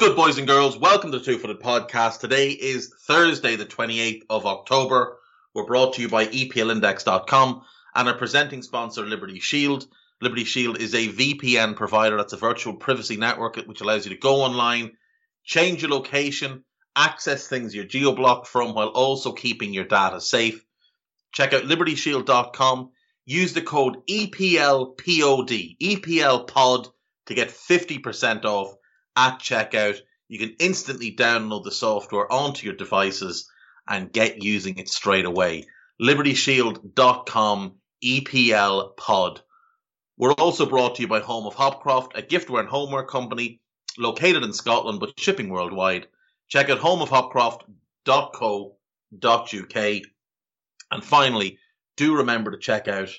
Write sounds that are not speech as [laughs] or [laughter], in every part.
Good, boys and girls? Welcome to the Two Footed Podcast. Today is Thursday, the 28th of October. We're brought to you by EPLindex.com and our presenting sponsor, Liberty Shield. Liberty Shield is a VPN provider that's a virtual privacy network which allows you to go online, change your location, access things you're geo blocked from while also keeping your data safe. Check out libertyshield.com. Use the code EPLPOD, EPLPOD, to get 50% off at checkout. You can instantly download the software onto your devices and get using it straight away. LibertyShield.com EPL Pod. We're also brought to you by Home of Hopcroft, a giftware and homeware company located in Scotland but shipping worldwide. Check out homeofhopcroft.co.uk. And finally, do remember to check out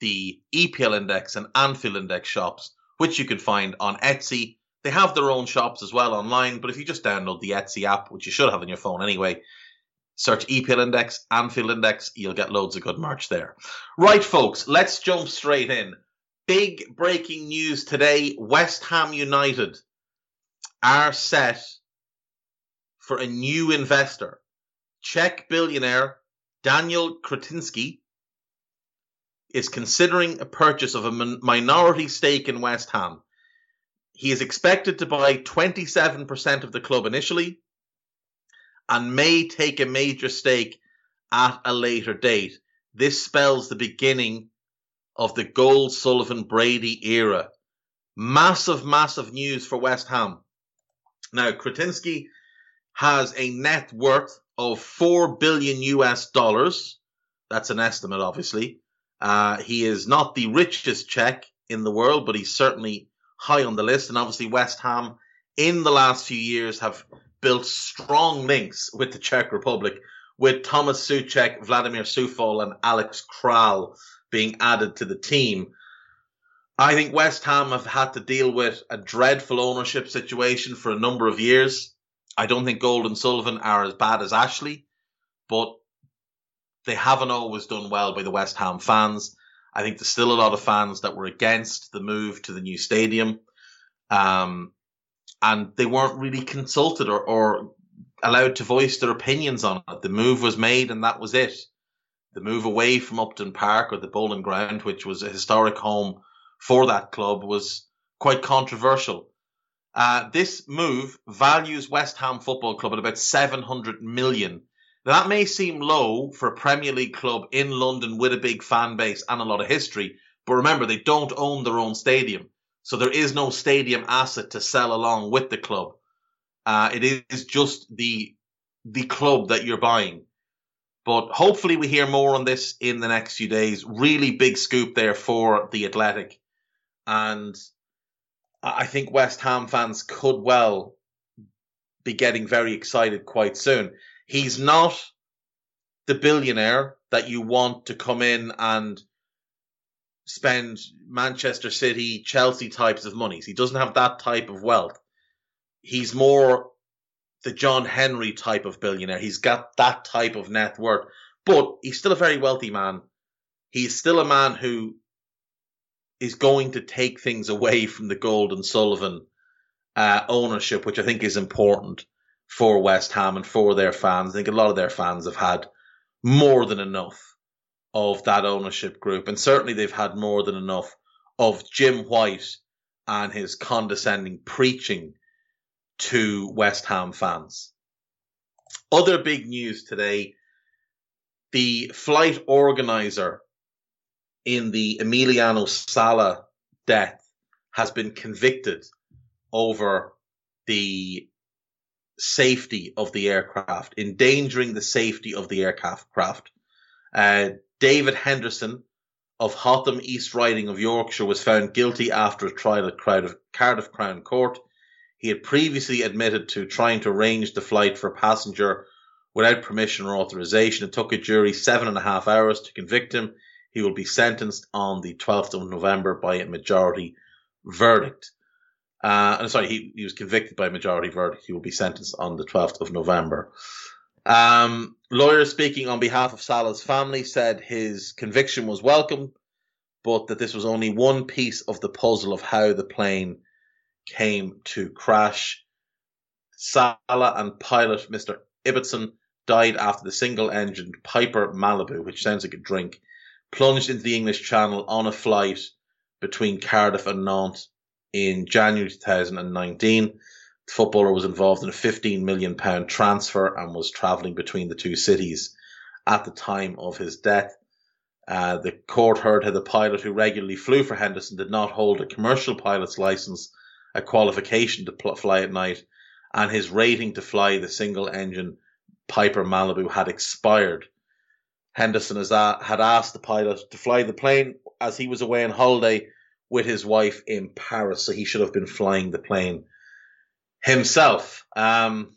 the EPL Index and Anfield Index shops, which you can find on Etsy they have their own shops as well online, but if you just download the Etsy app, which you should have on your phone anyway, search EPL Index, Anfield Index, you'll get loads of good merch there. Right, folks, let's jump straight in. Big breaking news today West Ham United are set for a new investor. Czech billionaire Daniel Kretinsky is considering a purchase of a minority stake in West Ham. He is expected to buy 27% of the club initially and may take a major stake at a later date. This spells the beginning of the Gold Sullivan Brady era. Massive, massive news for West Ham. Now, Kretinsky has a net worth of 4 billion US dollars. That's an estimate, obviously. Uh, he is not the richest Czech in the world, but he's certainly high on the list. And obviously, West Ham in the last few years have built strong links with the Czech Republic, with Thomas Souček, Vladimir Coufal, and Alex Kral being added to the team. I think West Ham have had to deal with a dreadful ownership situation for a number of years. I don't think Gold and Sullivan are as bad as Ashley, but they haven't always done well by the West Ham fans. I think there's still a lot of fans that were against the move to the new stadium. Um, and they weren't really consulted or, or allowed to voice their opinions on it. The move was made and that was it. The move away from Upton Park or the Boleyn Ground, which was a historic home for that club, was quite controversial. Uh, this move values West Ham Football Club at about 700 million that may seem low for a Premier League club in London with a big fan base and a lot of history, but remember they don't own their own stadium, so there is no stadium asset to sell along with the club. Uh, it is just the the club that you're buying. But hopefully we hear more on this in the next few days. Really big scoop there for the Athletic, and I think West Ham fans could well be getting very excited quite soon. He's not the billionaire that you want to come in and spend Manchester City, Chelsea types of monies. He doesn't have that type of wealth. He's more the John Henry type of billionaire. He's got that type of net worth, but he's still a very wealthy man. He's still a man who is going to take things away from the Gold and Sullivan uh, ownership, which I think is important for West Ham and for their fans. I think a lot of their fans have had more than enough of that ownership group, and certainly they've had more than enough of Jim White and his condescending preaching to West Ham fans. Other big news today the flight organizer in the Emiliano Sala death has been convicted over the safety of the aircraft, endangering the safety of the aircraft. Uh, David Henderson of Hotham East Riding of Yorkshire was found guilty after a trial at Cardiff Crown Court. He had previously admitted to trying to arrange the flight for a passenger without permission or authorization. It took a jury seven and a half hours to convict him. He will be sentenced on the 12th of November by a majority verdict. Uh, sorry, he, he was convicted by majority verdict. He will be sentenced on the 12th of November. Um, lawyers speaking on behalf of Sala's family said his conviction was welcome, but that this was only one piece of the puzzle of how the plane came to crash. Sala and pilot Mr. Ibbotson died after the single engined Piper Malibu, which sounds like a drink, plunged into the English Channel on a flight between Cardiff and Nantes in January 2019. The footballer was involved in a 15 million pound transfer and was travelling between the two cities at the time of his death. Uh, the court heard how the pilot who regularly flew for Henderson did not hold a commercial pilot's license, a qualification to pl- fly at night, and his rating to fly the single engine Piper Malibu had expired. Henderson had asked the pilot to fly the plane as he was away on holiday with his wife in Paris, so he should have been flying the plane himself. Um,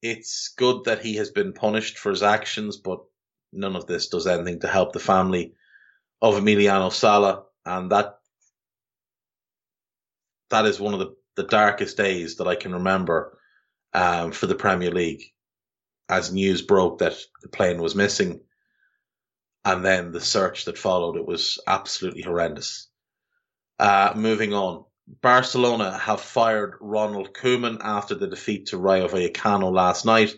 it's good that he has been punished for his actions, but none of this does anything to help the family of Emiliano Sala, and that that is one of the, the darkest days that I can remember um, for the Premier League, as news broke that the plane was missing and then the search that followed, it was absolutely horrendous. Uh, moving on. Barcelona have fired Ronald Koeman after the defeat to Rayo Vallecano last night.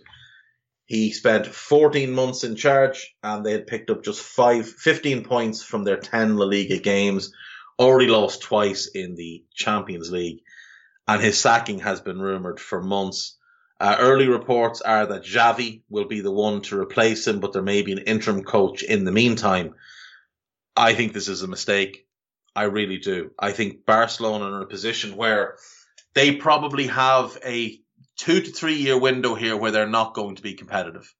He spent 14 months in charge and they had picked up just five, 15 points from their 10 La Liga games, already lost twice in the Champions League. And his sacking has been rumoured for months. Uh, early reports are that Xavi will be the one to replace him, but there may be an interim coach in the meantime. I think this is a mistake. I really do. I think Barcelona are in a position where they probably have a two to three year window here where they're not going to be competitive.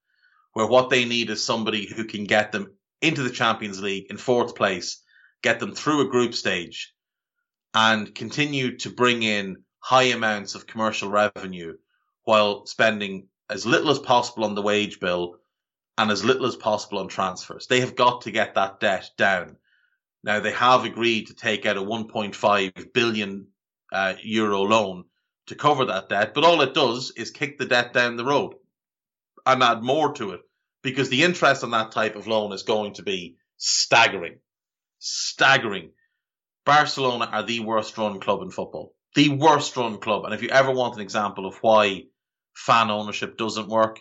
Where what they need is somebody who can get them into the Champions League in fourth place, get them through a group stage, and continue to bring in high amounts of commercial revenue while spending as little as possible on the wage bill and as little as possible on transfers. They have got to get that debt down. Now they have agreed to take out a 1.5 billion uh, euro loan to cover that debt, but all it does is kick the debt down the road and add more to it because the interest on that type of loan is going to be staggering. Staggering. Barcelona are the worst run club in football the worst run club. And if you ever want an example of why fan ownership doesn't work,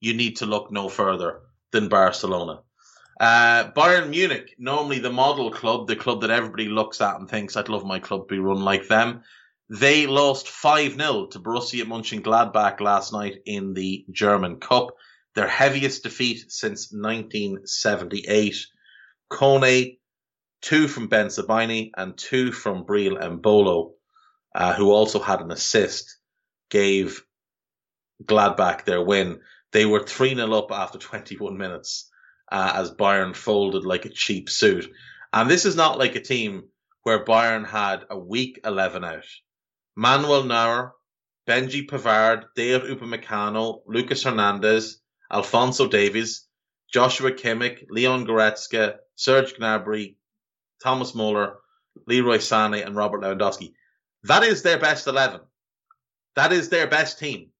you need to look no further than Barcelona. Uh, Bayern Munich, normally the model club, the club that everybody looks at and thinks, I'd love my club to be run like them. They lost 5 0 to Borussia Mönchengladbach last night in the German Cup, their heaviest defeat since 1978. Kone, two from Bensebaini and two from Breel Embolo uh, who also had an assist, gave Gladbach their win. They were 3 0 up after 21 minutes uh, as Bayern folded like a cheap suit. And this is not like a team where Bayern had a weak 11 out. Manuel Neuer, Benji Pavard, Dayot Upamecano, Lucas Hernandez, Alphonso Davies, Joshua Kimmich, Leon Goretzka, Serge Gnabry, Thomas Muller, Leroy Sané, and Robert Lewandowski. That is their best 11. That is their best team.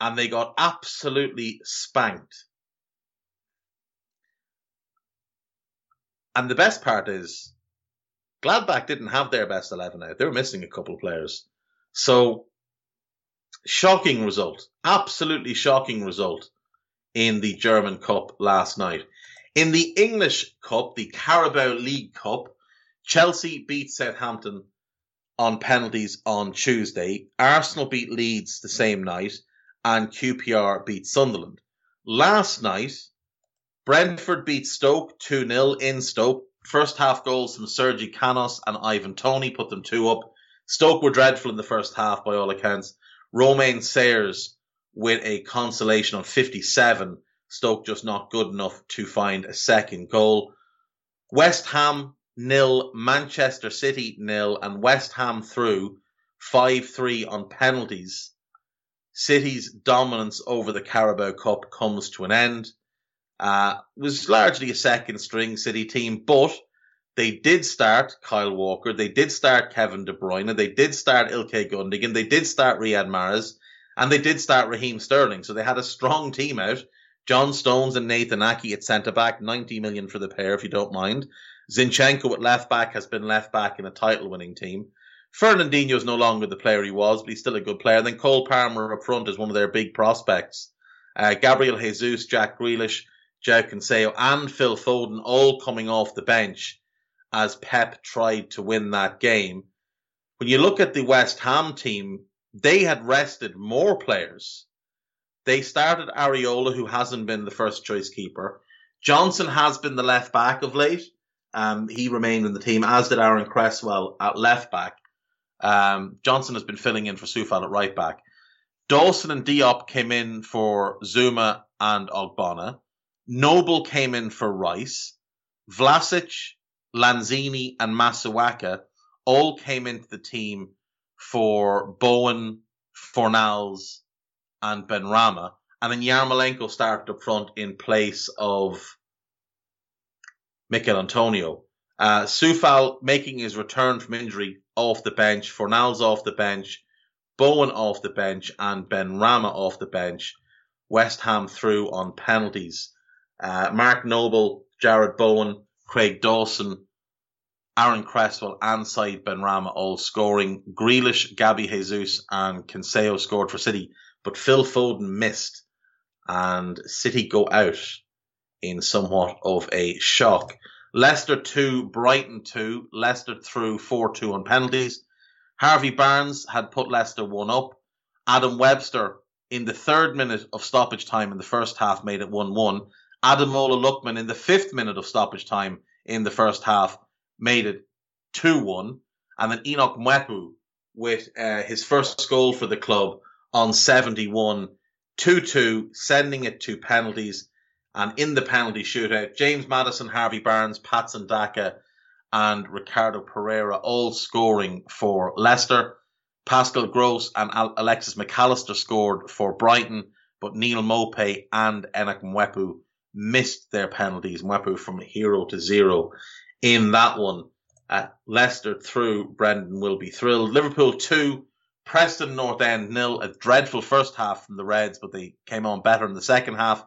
And they got absolutely spanked. And the best part is Gladbach didn't have their best 11 out. They were missing a couple of players. So, shocking result. Absolutely shocking result in the German Cup last night. In the English Cup, the Carabao League Cup, Chelsea beat Southampton on penalties on Tuesday. Arsenal beat Leeds the same night, and QPR beat Sunderland. Last night, Brentford beat Stoke 2 0 in Stoke. First half goals from Sergi Canos and Ivan Toney put them two up. Stoke were dreadful in the first half by all accounts. Romaine Sawyers with a consolation on 57. Stoke just not good enough to find a second goal. West Ham nil, Manchester City nil, and West Ham through 5 3 on penalties. City's dominance over the Carabao Cup comes to an end. Uh, was largely a second string City team, but they did start Kyle Walker, they did start Kevin De Bruyne, they did start Ilkay Gundogan, they did start Riyad Mahrez, and they did start Raheem Sterling. So they had a strong team out. John Stones and Nathan Ake at centre back, 90 million for the pair, if you don't mind. Zinchenko at left back has been left back in a title winning team. Fernandinho is no longer the player he was, but he's still a good player. Then Cole Palmer up front is one of their big prospects. Uh, Gabriel Jesus, Jack Grealish, João Cancelo, and Phil Foden all coming off the bench as Pep tried to win that game. When you look at the West Ham team, they had rested more players. They started Areola, who hasn't been the first choice keeper. Johnson has been the left back of late. Um, he remained in the team, as did Aaron Cresswell at left back. Um, Johnson has been filling in for Coufal at right back. Dawson and Diop came in for Zouma and Ogbonna. Noble came in for Rice. Vlasic, Lanzini, and Masuaku all came into the team for Bowen, Fornals, and Benrahma. And then Yarmolenko started up front in place of Michail Antonio. Uh, Coufal making his return from injury off the bench, Fornals off the bench, Bowen off the bench, and Benrahma off the bench. West Ham through on penalties. Uh, Mark Noble, Jarrod Bowen, Craig Dawson, Aaron Cresswell, and Said Benrahma all scoring. Grealish, Gabby Jesus, and Cancelo scored for City, but Phil Foden missed, and City go out in somewhat of a shock. Leicester 2, Brighton 2. Leicester through 4 2 on penalties. Harvey Barnes had put Leicester 1 up. Adam Webster, in the third minute of stoppage time in the first half, made it 1 1. Ademola Lookman, in the fifth minute of stoppage time in the first half, made it 2 1. And then Enoch Mwepu, with uh, his first goal for the club on 71, 2 2, sending it to penalties. And in the penalty shootout, James Maddison, Harvey Barnes, Patson Daka, and Ricardo Pereira all scoring for Leicester. Pascal Gross and Alexis McAllister scored for Brighton, but Neal Maupay and Enoch Mwepu missed their penalties. Mwepu from hero to zero in that one. Uh, Leicester through, Brendan will be thrilled. Liverpool 2, Preston North End nil. A dreadful first half from the Reds, but they came on better in the second half.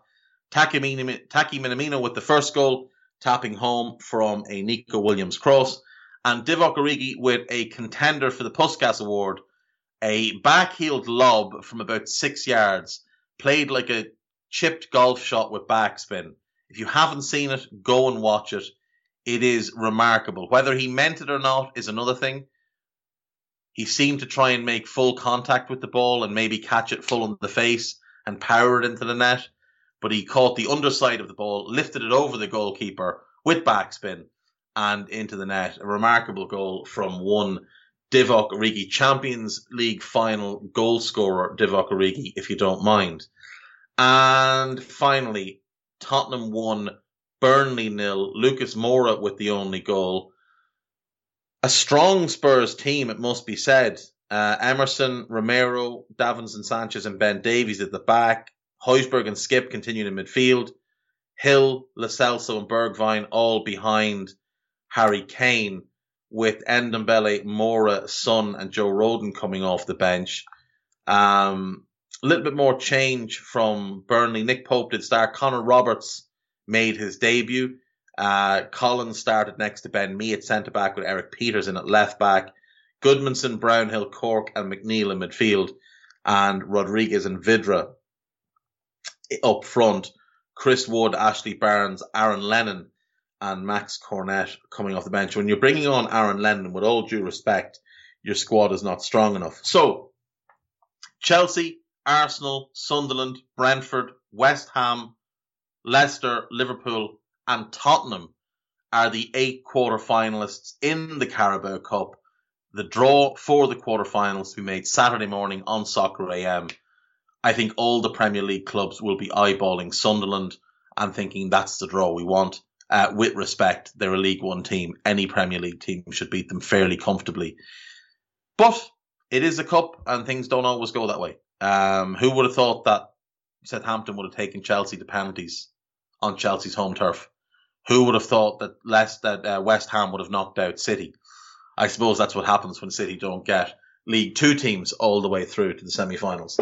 Taki Minamino with the first goal, tapping home from a Neco Williams cross. And Divock Origi with a contender for the Puskas Award, a back-heeled lob from about six yards, played like a chipped golf shot with backspin. If you haven't seen it, go and watch it. It is remarkable. Whether he meant it or not is another thing. He seemed to try and make full contact with the ball and maybe catch it full in the face and power it into the net but he caught the underside of the ball, lifted it over the goalkeeper with backspin and into the net. A remarkable goal from one Divock Origi, Champions League final goal scorer Divock Origi, if you don't mind. And finally, Tottenham won, Burnley nil. Lucas Moura with the only goal. A strong Spurs team, it must be said. Uh, Emerson, Romero, Davinson Sanchez, and Ben Davies at the back. Højbjerg and Skipp continued in midfield. Gil, Celso, and Bergwijn all behind Harry Kane, with Ndombele, Moura, Son, and Joe Rodon coming off the bench. Um, a little bit more change from Burnley. Nick Pope did start. Connor Roberts made his debut. Uh, Collins started next to Ben Mee at centre back with Erik Peterson at left back. Gudmundsson, Brownhill, Cork, and McNeil in midfield. And Rodriguez and Vydra up front, Chris Wood, Ashley Barnes, Aaron Lennon, and Max Cornet coming off the bench. When you're bringing on Aaron Lennon, with all due respect, your squad is not strong enough. So, Chelsea, Arsenal, Sunderland, Brentford, West Ham, Leicester, Liverpool, and Tottenham are the eight quarter finalists in the Carabao Cup. the draw for the quarterfinals to be made Saturday morning on Soccer AM. I think all the Premier League clubs will be eyeballing Sunderland and thinking that's the draw we want. Uh, with respect, they're a League One team. Any Premier League team should beat them fairly comfortably. But it is a cup, and things don't always go that way. Um, who would have thought that Southampton would have taken Chelsea to penalties on Chelsea's home turf? Who would have thought that less that uh, West Ham would have knocked out City? I suppose that's what happens when City don't get League Two teams all the way through to the semi-finals.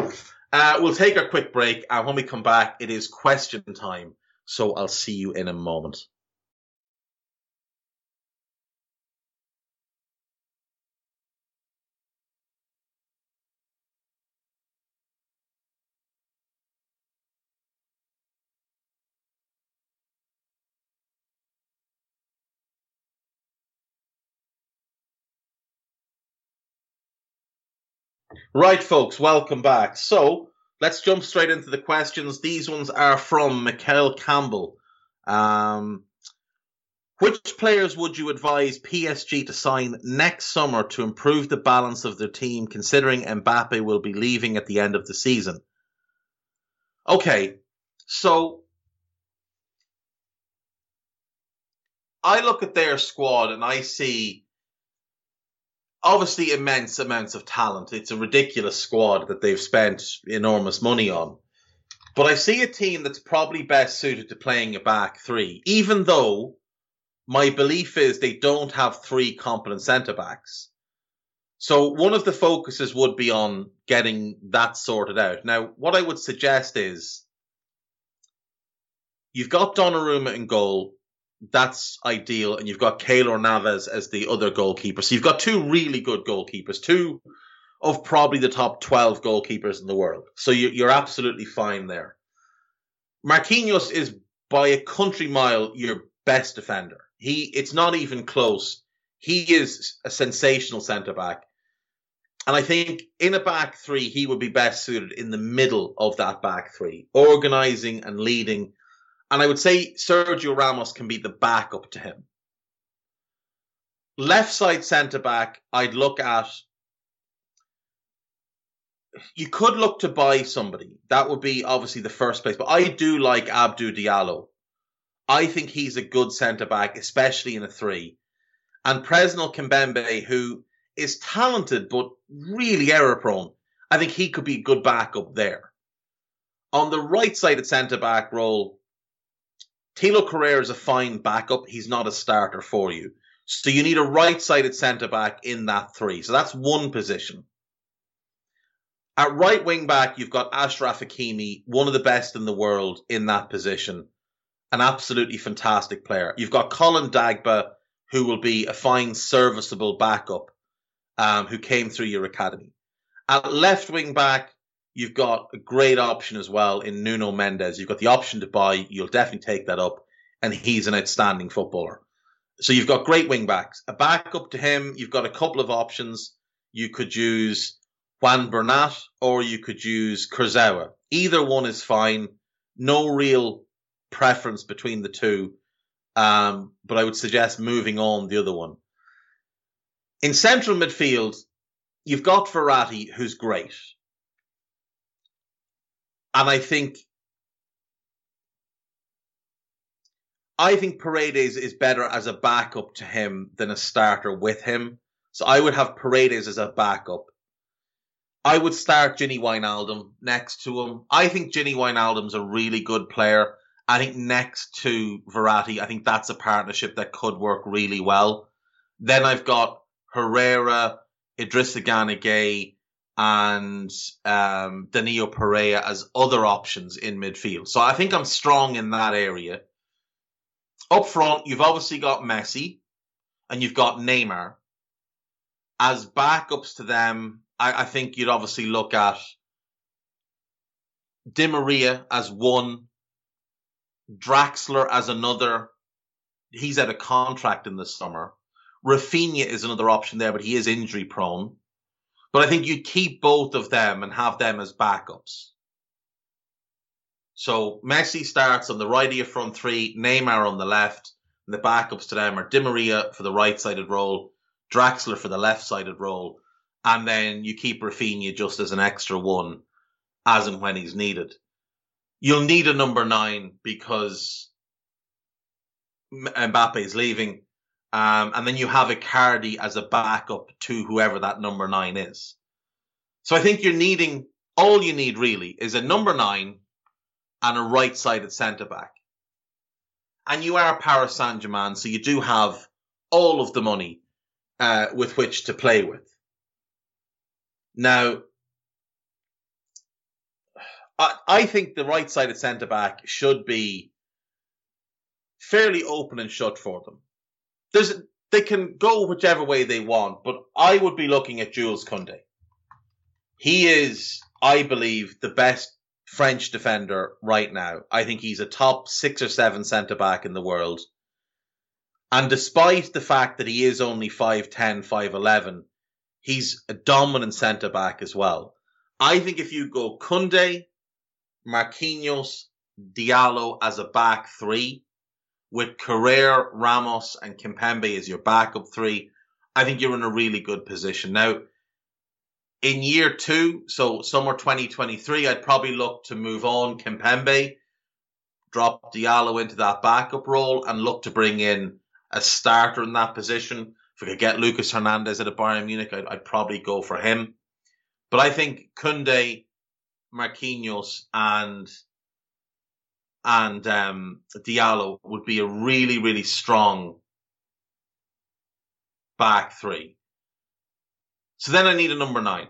Uh, we'll take a quick break, and when we come back, it is question time. So I'll see you in a moment. Right, folks, welcome back. So let's jump straight into the questions. These ones are from Mikhail Campbell. Um, which players would you advise PSG to sign next summer to improve the balance of their team, considering Mbappe will be leaving at the end of the season? Okay, so I look at their squad and I see obviously immense amounts of talent. It's a ridiculous squad that they've spent enormous money on. But I see a team that's probably best suited to playing a back three, even though my belief is they don't have three competent centre backs. So one of the focuses would be on getting that sorted out. Now, what I would suggest is you've got Donnarumma in goal that's ideal. And you've got Keylor Navas as the other goalkeeper. So you've got two really good goalkeepers, two of probably the top 12 goalkeepers in the world. So you're absolutely fine there. Marquinhos is by a country mile your best defender. He, it's not even close. He is a sensational centre back. And I think in a back three, he would be best suited in the middle of that back three, organising and leading and I would say Sergio Ramos can be the backup to him. Left side centre back, I'd look at. You could look to buy somebody. That would be obviously the first place. But I do like Abdou Diallo. I think he's a good centre back, especially in a three. And Presnel Kimpembe, who is talented but really error prone, I think he could be a good backup there. On the right side at centre back role, Thilo Kehrer is a fine backup. He's not a starter for you. So you need a right sided centre back in that three. So that's one position. At right wing back, you've got Achraf Hakimi, one of the best in the world in that position. An absolutely fantastic player. You've got Colin Dagba, who will be a fine, serviceable backup, um, who came through your academy. At left wing back, You've got a great option as well in Nuno Mendes. You've got the option to buy. You'll definitely take that up. And he's an outstanding footballer. So you've got great wing backs. A backup to him, you've got a couple of options. You could use Juan Bernat or you could use Kurzawa. Either one is fine. No real preference between the two. Um, but I would suggest moving on the other one. In central midfield, you've got Verratti, who's great. And I think I think Paredes is better as a backup to him than a starter with him. So I would have Paredes as a backup. I would start Gini Wijnaldum next to him. I think Gini Wijnaldum's a really good player. I think next to Verratti, I think that's a partnership that could work really well. Then I've got Herrera, Idrissa Gueye, and um, Danilo Pereira as other options in midfield. So I think I'm strong in that area. Up front, you've obviously got Messi and you've got Neymar. As backups to them, I, I think you'd obviously look at Di Maria as one, Draxler as another. He's out of contract in the summer. Rafinha is another option there, but he is injury prone. But I think you keep both of them and have them as backups. So Messi starts on the right of your front three, Neymar on the left, and the backups to them are Di Maria for the right sided role, Draxler for the left sided role, and then you keep Rafinha just as an extra one as and when he's needed. You'll need a number nine because Mbappe is leaving. Um, and then you have Icardi as a backup to whoever that number nine is. So I think you're needing, all you need really is a number nine and a right sided centre back. And you are Paris Saint Germain, so you do have all of the money uh, with which to play with. Now, I, I think the right sided centre back should be fairly open and shut for them. There's they can go whichever way they want, but I would be looking at Jules Koundé. He is, I believe, the best French defender right now. I think he's a top six or seven centre back in the world. And despite the fact that he is only 5'10, 5'11, he's a dominant centre back as well. I think if you go Koundé, Marquinhos, Diallo as a back three, with Kehrer, Ramos, and Kimpembe as your backup three, I think you're in a really good position. Now, in year two, so summer 2023, I'd probably look to move on Kimpembe, drop Diallo into that backup role, and look to bring in a starter in that position. If we could get Lucas Hernandez at a Bayern Munich, I'd, I'd probably go for him. But I think Koundé, Marquinhos, and and um, Diallo would be a really, really strong back three. So then I need a number nine.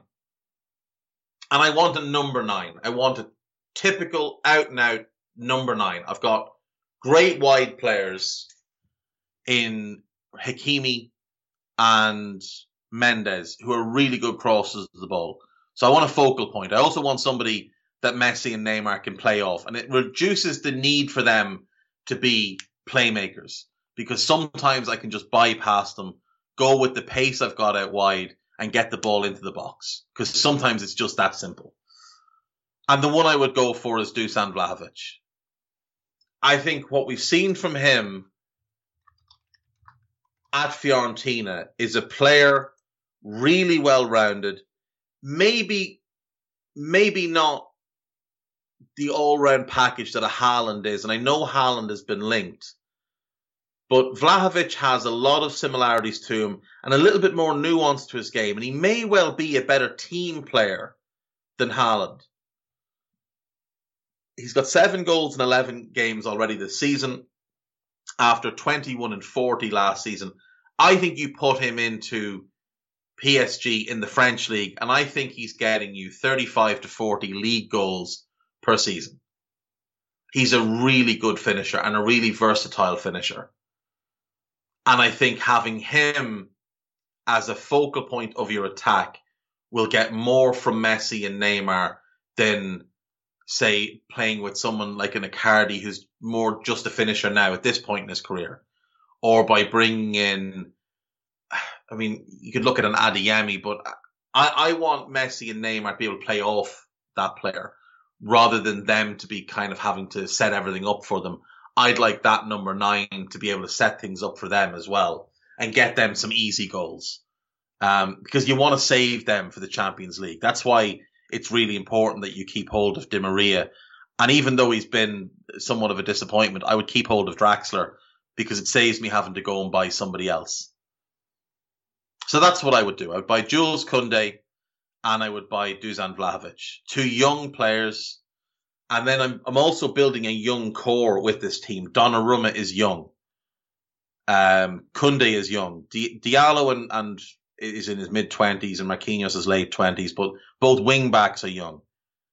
And I want a number nine. I want a typical out and out number nine. I've got great wide players in Hakimi and Mendes who are really good crosses of the ball. So I want a focal point. I also want somebody that Messi and Neymar can play off. And it reduces the need for them to be playmakers because sometimes I can just bypass them, go with the pace I've got out wide and get the ball into the box because sometimes it's just that simple. And the one I would go for is Dusan Vlahovic. I think what we've seen from him at Fiorentina is a player really well rounded, maybe maybe not the all round package that a Haaland is, and I know Haaland has been linked, but Vlahovic has a lot of similarities to him and a little bit more nuance to his game, and he may well be a better team player than Haaland. He's got seven goals in 11 games already this season after 21 and 40 last season. I think you put him into PSG in the French league, and I think he's getting you 35 to 40 league goals per season. He's a really good finisher and a really versatile finisher. And I think having him as a focal point of your attack will get more from Messi and Neymar than, say, playing with someone like an Icardi who's more just a finisher now at this point in his career. Or by bringing in, I mean, you could look at an Adeyemi, but I, I want Messi and Neymar to be able to play off that player rather than them to be kind of having to set everything up for them. I'd like that number nine to be able to set things up for them as well and get them some easy goals. Um, because you want to save them for the Champions League. That's why it's really important that you keep hold of Di Maria. And even though he's been somewhat of a disappointment, I would keep hold of Draxler because it saves me having to go and buy somebody else. So that's what I would do. I would buy Jules Koundé, and I would buy Dusan Vlahovic. Two young players. And then I'm, I'm also building a young core with this team. Donnarumma is young. Um, Koundé is young. Di- Diallo and, and is in his mid twenties and Marquinhos is late twenties, but both wing backs are young.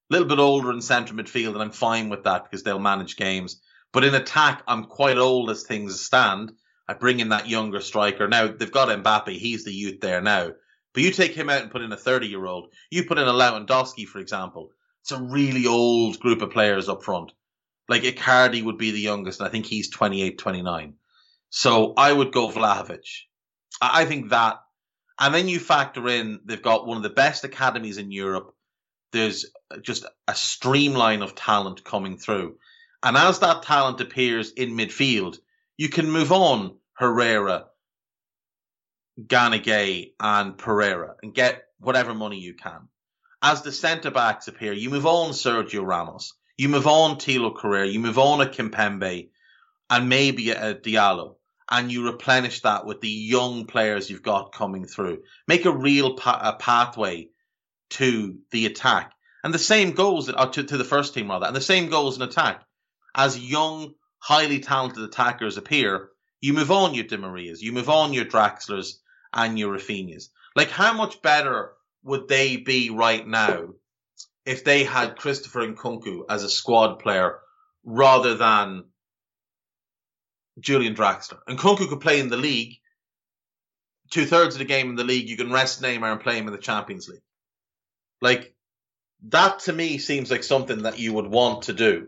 A little bit older in centre midfield, and I'm fine with that because they'll manage games. But in attack, I'm quite old as things stand. I bring in that younger striker. Now they've got Mbappe; he's the youth there now. But you take him out and put in a 30 year old. You put in a Lewandowski, for example. It's a really old group of players up front. Like Icardi would be the youngest, and I think he's 28, 29. So I would go Vlahovic. I think that. And then you factor in they've got one of the best academies in Europe. There's just a streamline of talent coming through. And as that talent appears in midfield, you can move on Herrera, Gana Gueye and Pereira and get whatever money you can. As the centre backs appear, you move on Sergio Ramos, you move on Thilo Kehrer, you move on a Kimpembe, and maybe a Diallo, and you replenish that with the young players you've got coming through. Make a real pa- a pathway to the attack. And the same goes uh, to, to the first team rather, and the same goals in attack. As young, highly talented attackers appear, you move on your Di Marias, you move on your Draxlers and your Rafinhas. Like, how much better would they be right now if they had Christopher and Nkunku as a squad player rather than Julian Draxler? And Nkunku could play in the league. Two thirds of the game in the league, you can rest Neymar and play him in the Champions League. Like, that to me seems like something that you would want to do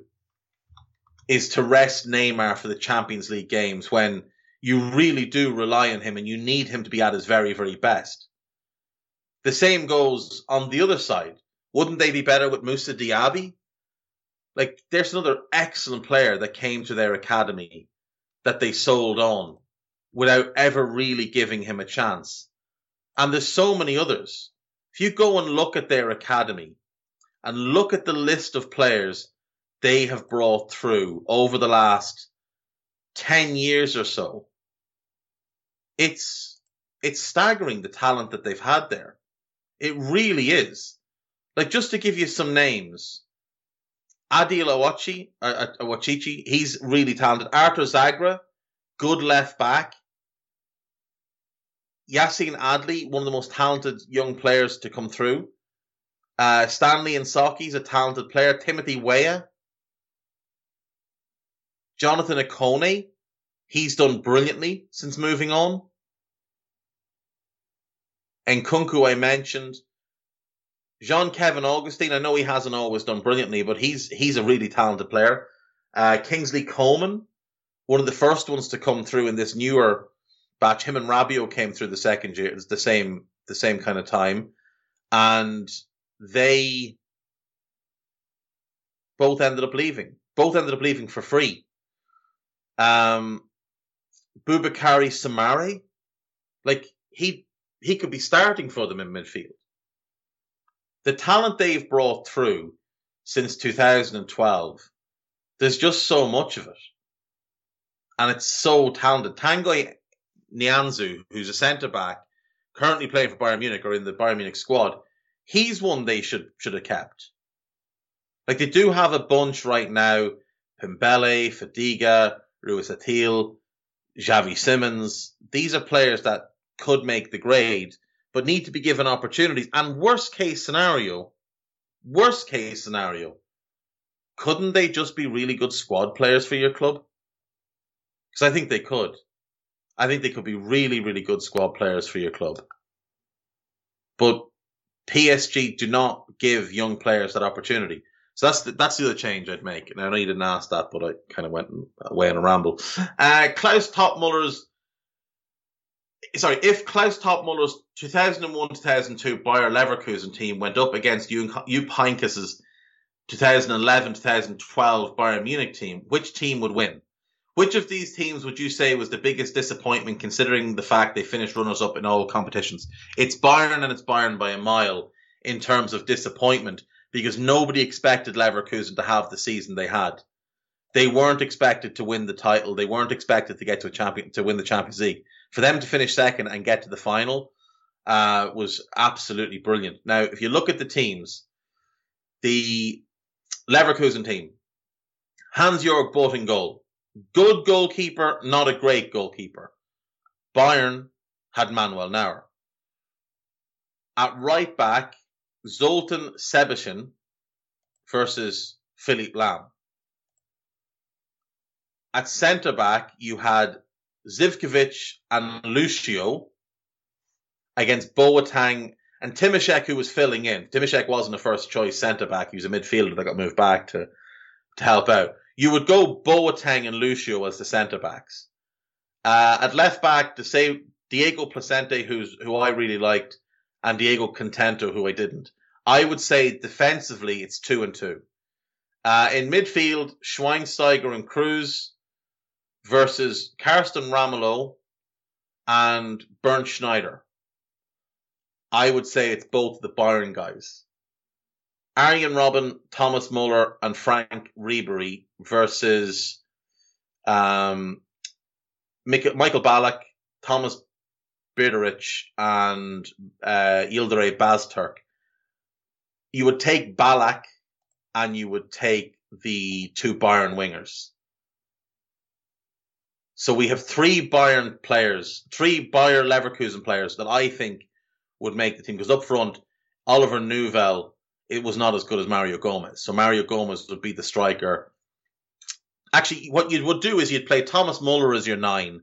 is to rest Neymar for the Champions League games when you really do rely on him and you need him to be at his very, very best. The same goes on the other side. Wouldn't they be better with Moussa Diaby? Like, there's another excellent player that came to their academy that they sold on without ever really giving him a chance. And there's so many others. If you go and look at their academy and look at the list of players they have brought through over the last 10 years or so, it's, it's staggering the talent that they've had there. It really is. Like, just to give you some names, Adil Awachi, uh, uh, Awachichi, he's really talented. Artur Zagra, good left back. Yacine Adli, one of the most talented young players to come through. Uh, Stanley Nsoki's a talented player. Timothy Weah. Jonathan Ikone, he's done brilliantly since moving on. And Kunku, I mentioned. Jean Kevin Augustin, I know he hasn't always done brilliantly, but he's he's a really talented player. Uh, Kingsley Coman, one of the first ones to come through in this newer batch. Him and Rabiot came through the second year. It's the same the same kind of time, and they both ended up leaving. Both ended up leaving for free. Um, Boubakary Soumaré, like he he could be starting for them in midfield. The talent they've brought through since 2012, there's just so much of it. And it's so talented. Tanguy Nianzou, who's a centre back, currently playing for Bayern Munich or in the Bayern Munich squad, he's one they should should have kept. Like they do have a bunch right now: Pembele, Fadiga, Ruiz Atil, Xavi Simons. These are players that could make the grade, but need to be given opportunities. And worst case scenario, worst case scenario, couldn't they just be really good squad players for your club? Because I think they could. I think they could be really, really good squad players for your club. But PSG do not give young players that opportunity. So that's the, that's the other change I'd make. And I know you didn't ask that, but I kind of went away on a ramble. Uh, Klaus Toppmuller's sorry, if Klaus Toppmuller's 2001-2002 Bayer Leverkusen team went up against Jupp Heynckes' 2011-2012 Bayern Munich team, which team would win? Which of these teams would you say was the biggest disappointment considering the fact they finished runners up in all competitions? It's Bayern and it's Bayern by a mile in terms of disappointment because nobody expected Leverkusen to have the season they had. They weren't expected to win the title. They weren't expected to get to a champion to win the Champions League. For them to finish second and get to the final uh, was absolutely brilliant. Now, if you look at the teams, the Leverkusen team, Hans-Jörg Butt in goal, good goalkeeper, not a great goalkeeper. Bayern had Manuel Neuer. At right back, Zoltan Sebastian versus Philipp Lahm. At centre back, you had Zivkovic and Lucio against Boateng and Tymoshchuk, who was filling in. Tymoshchuk wasn't a first choice centre back; he was a midfielder that got moved back to to help out. You would go Boateng and Lucio as the centre backs. Uh, at left back, to say Diego Placente, who's who I really liked, and Diego Contento, who I didn't. I would say defensively, it's two and two. Uh, in midfield, Schweinsteiger and Kroos versus Carsten Ramelow and Bernd Schneider. I would say it's both the Bayern guys. Arjen Robben, Thomas Muller, and Frank Ribery versus um, Michael Ballack, Thomas Biederich, and uh, Yildiray Basturk. You would take Ballack and you would take the two Bayern wingers. So we have three Bayern players, three Bayer Leverkusen players that I think would make the team. Because up front, Oliver Neuville, it was not as good as Mario Gomez. So Mario Gomez would be the striker. Actually, what you would do is you'd play Thomas Muller as your nine,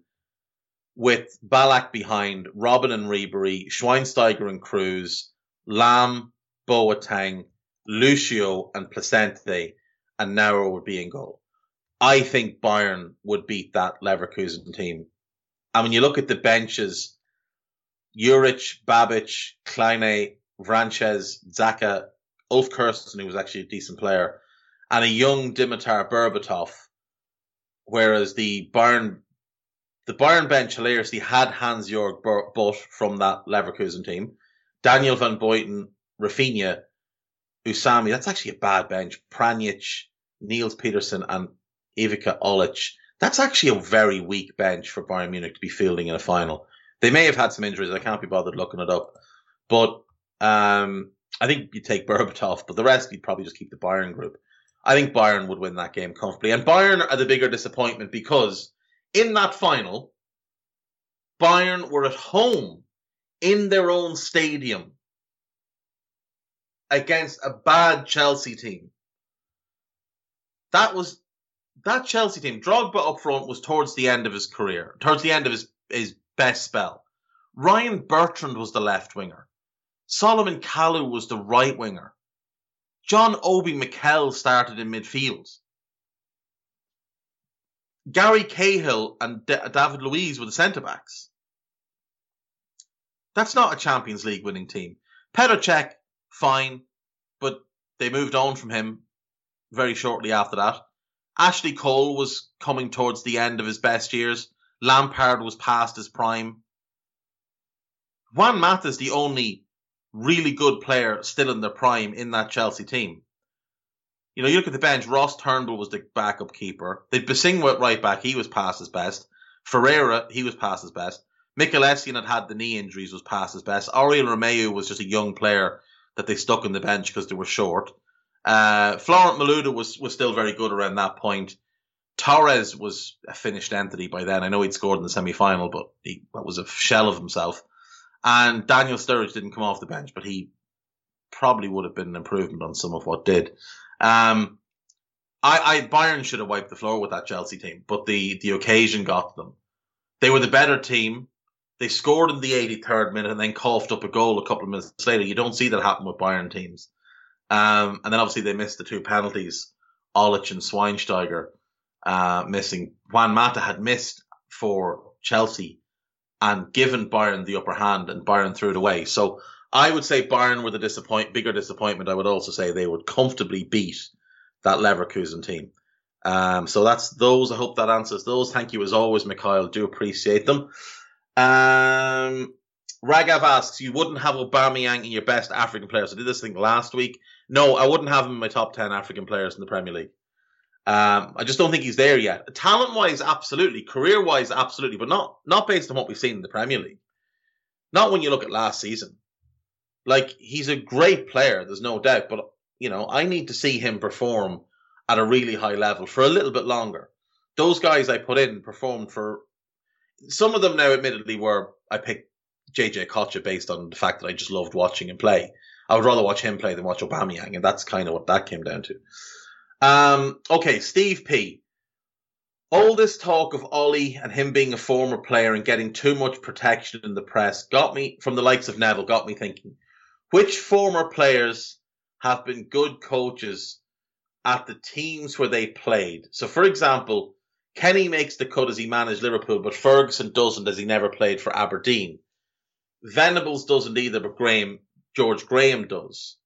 with Ballack behind, Robben and Ribery, Schweinsteiger and Kroos, Lahm, Boateng, Lucio and Placente, and Neuer would be in goal. I think Bayern would beat that Leverkusen team. And when you look at the benches, Juric, Babic, Kleine, Vranjes, Zaka, Ulf Kirsten, who was actually a decent player, and a young Dimitar Berbatov, whereas the Bayern the Bayern bench hilariously had Hans Jörg Butt from that Leverkusen team, Daniel van Buyten, Rafinha, Usami. That's actually a bad bench. Pranjic, Nils Petersen, and Ivica Olic. That's actually a very weak bench for Bayern Munich to be fielding in a final. They may have had some injuries. I can't be bothered looking it up. But um, I think you take Berbatov, but the rest you'd probably just keep the Bayern group. I think Bayern would win that game comfortably. And Bayern are the bigger disappointment because in that final, Bayern were at home in their own stadium against a bad Chelsea team. That was that Chelsea team. Drogba up front was towards the end of his career, towards the end of his, his best spell. Ryan Bertrand was the left winger. Solomon Kalou was the right winger. John Obi Mikel started in midfield. Gary Cahill and David Luiz were the centre backs. That's not a Champions League winning team. Petr fine, but they moved on from him very shortly after that. Ashley Cole was coming towards the end of his best years. Lampard was past his prime. Juan Mata is the only really good player still in their prime in that Chelsea team. You know, you look at the bench, Ross Turnbull was the backup keeper. They'd Bosingwa at right back, he was past his best. Ferreira, he was past his best. Michael Essien had had the knee injuries, was past his best. Oriol Romeu was just a young player that they stuck on the bench because they were short. Uh, Florent Malouda was was still very good around that point. Torres was a finished entity by then. I know he'd scored in the semi final, but he that was a shell of himself. And Daniel Sturridge didn't come off the bench, but he probably would have been an improvement on some of what did. Um, I, I Bayern should have wiped the floor with that Chelsea team, but the the occasion got them. They were the better team. They scored in the 83rd minute and then coughed up a goal a couple of minutes later. You don't see that happen with Bayern teams. Um, and then obviously they missed the two penalties, Olic and Schweinsteiger uh, missing. Juan Mata had missed for Chelsea and given Bayern the upper hand, and Bayern threw it away. So I would say Bayern were the disappoint, bigger disappointment. I would also say they would comfortably beat that Leverkusen team. Um, so that's those. I hope that answers those. Thank you as always, Mikhail. Do appreciate them. Um, Ragav asks, you wouldn't have Aubameyang in your best African players. I did this thing last week. No, I wouldn't have him in my top 10 African players in the Premier League. Um, I just don't think he's there yet. Talent wise, absolutely. Career wise, absolutely. But not, not based on what we've seen in the Premier League. Not when you look at last season. Like, he's a great player, there's no doubt. But, you know, I need to see him perform at a really high level for a little bit longer. Those guys I put in performed for. Some of them now, admittedly, were I picked JJ Okocha based on the fact that I just loved watching him play. I would rather watch him play than watch Aubameyang, and that's kind of what that came down to. Um, okay, Steve P. All this talk of Ollie and him being a former player and getting too much protection in the press got me, from the likes of Neville, got me thinking, which former players have been good coaches at the teams where they played? So, for example, Kenny makes the cut as he managed Liverpool, but Ferguson doesn't as he never played for Aberdeen. Venables doesn't either, but Graham George Graham does.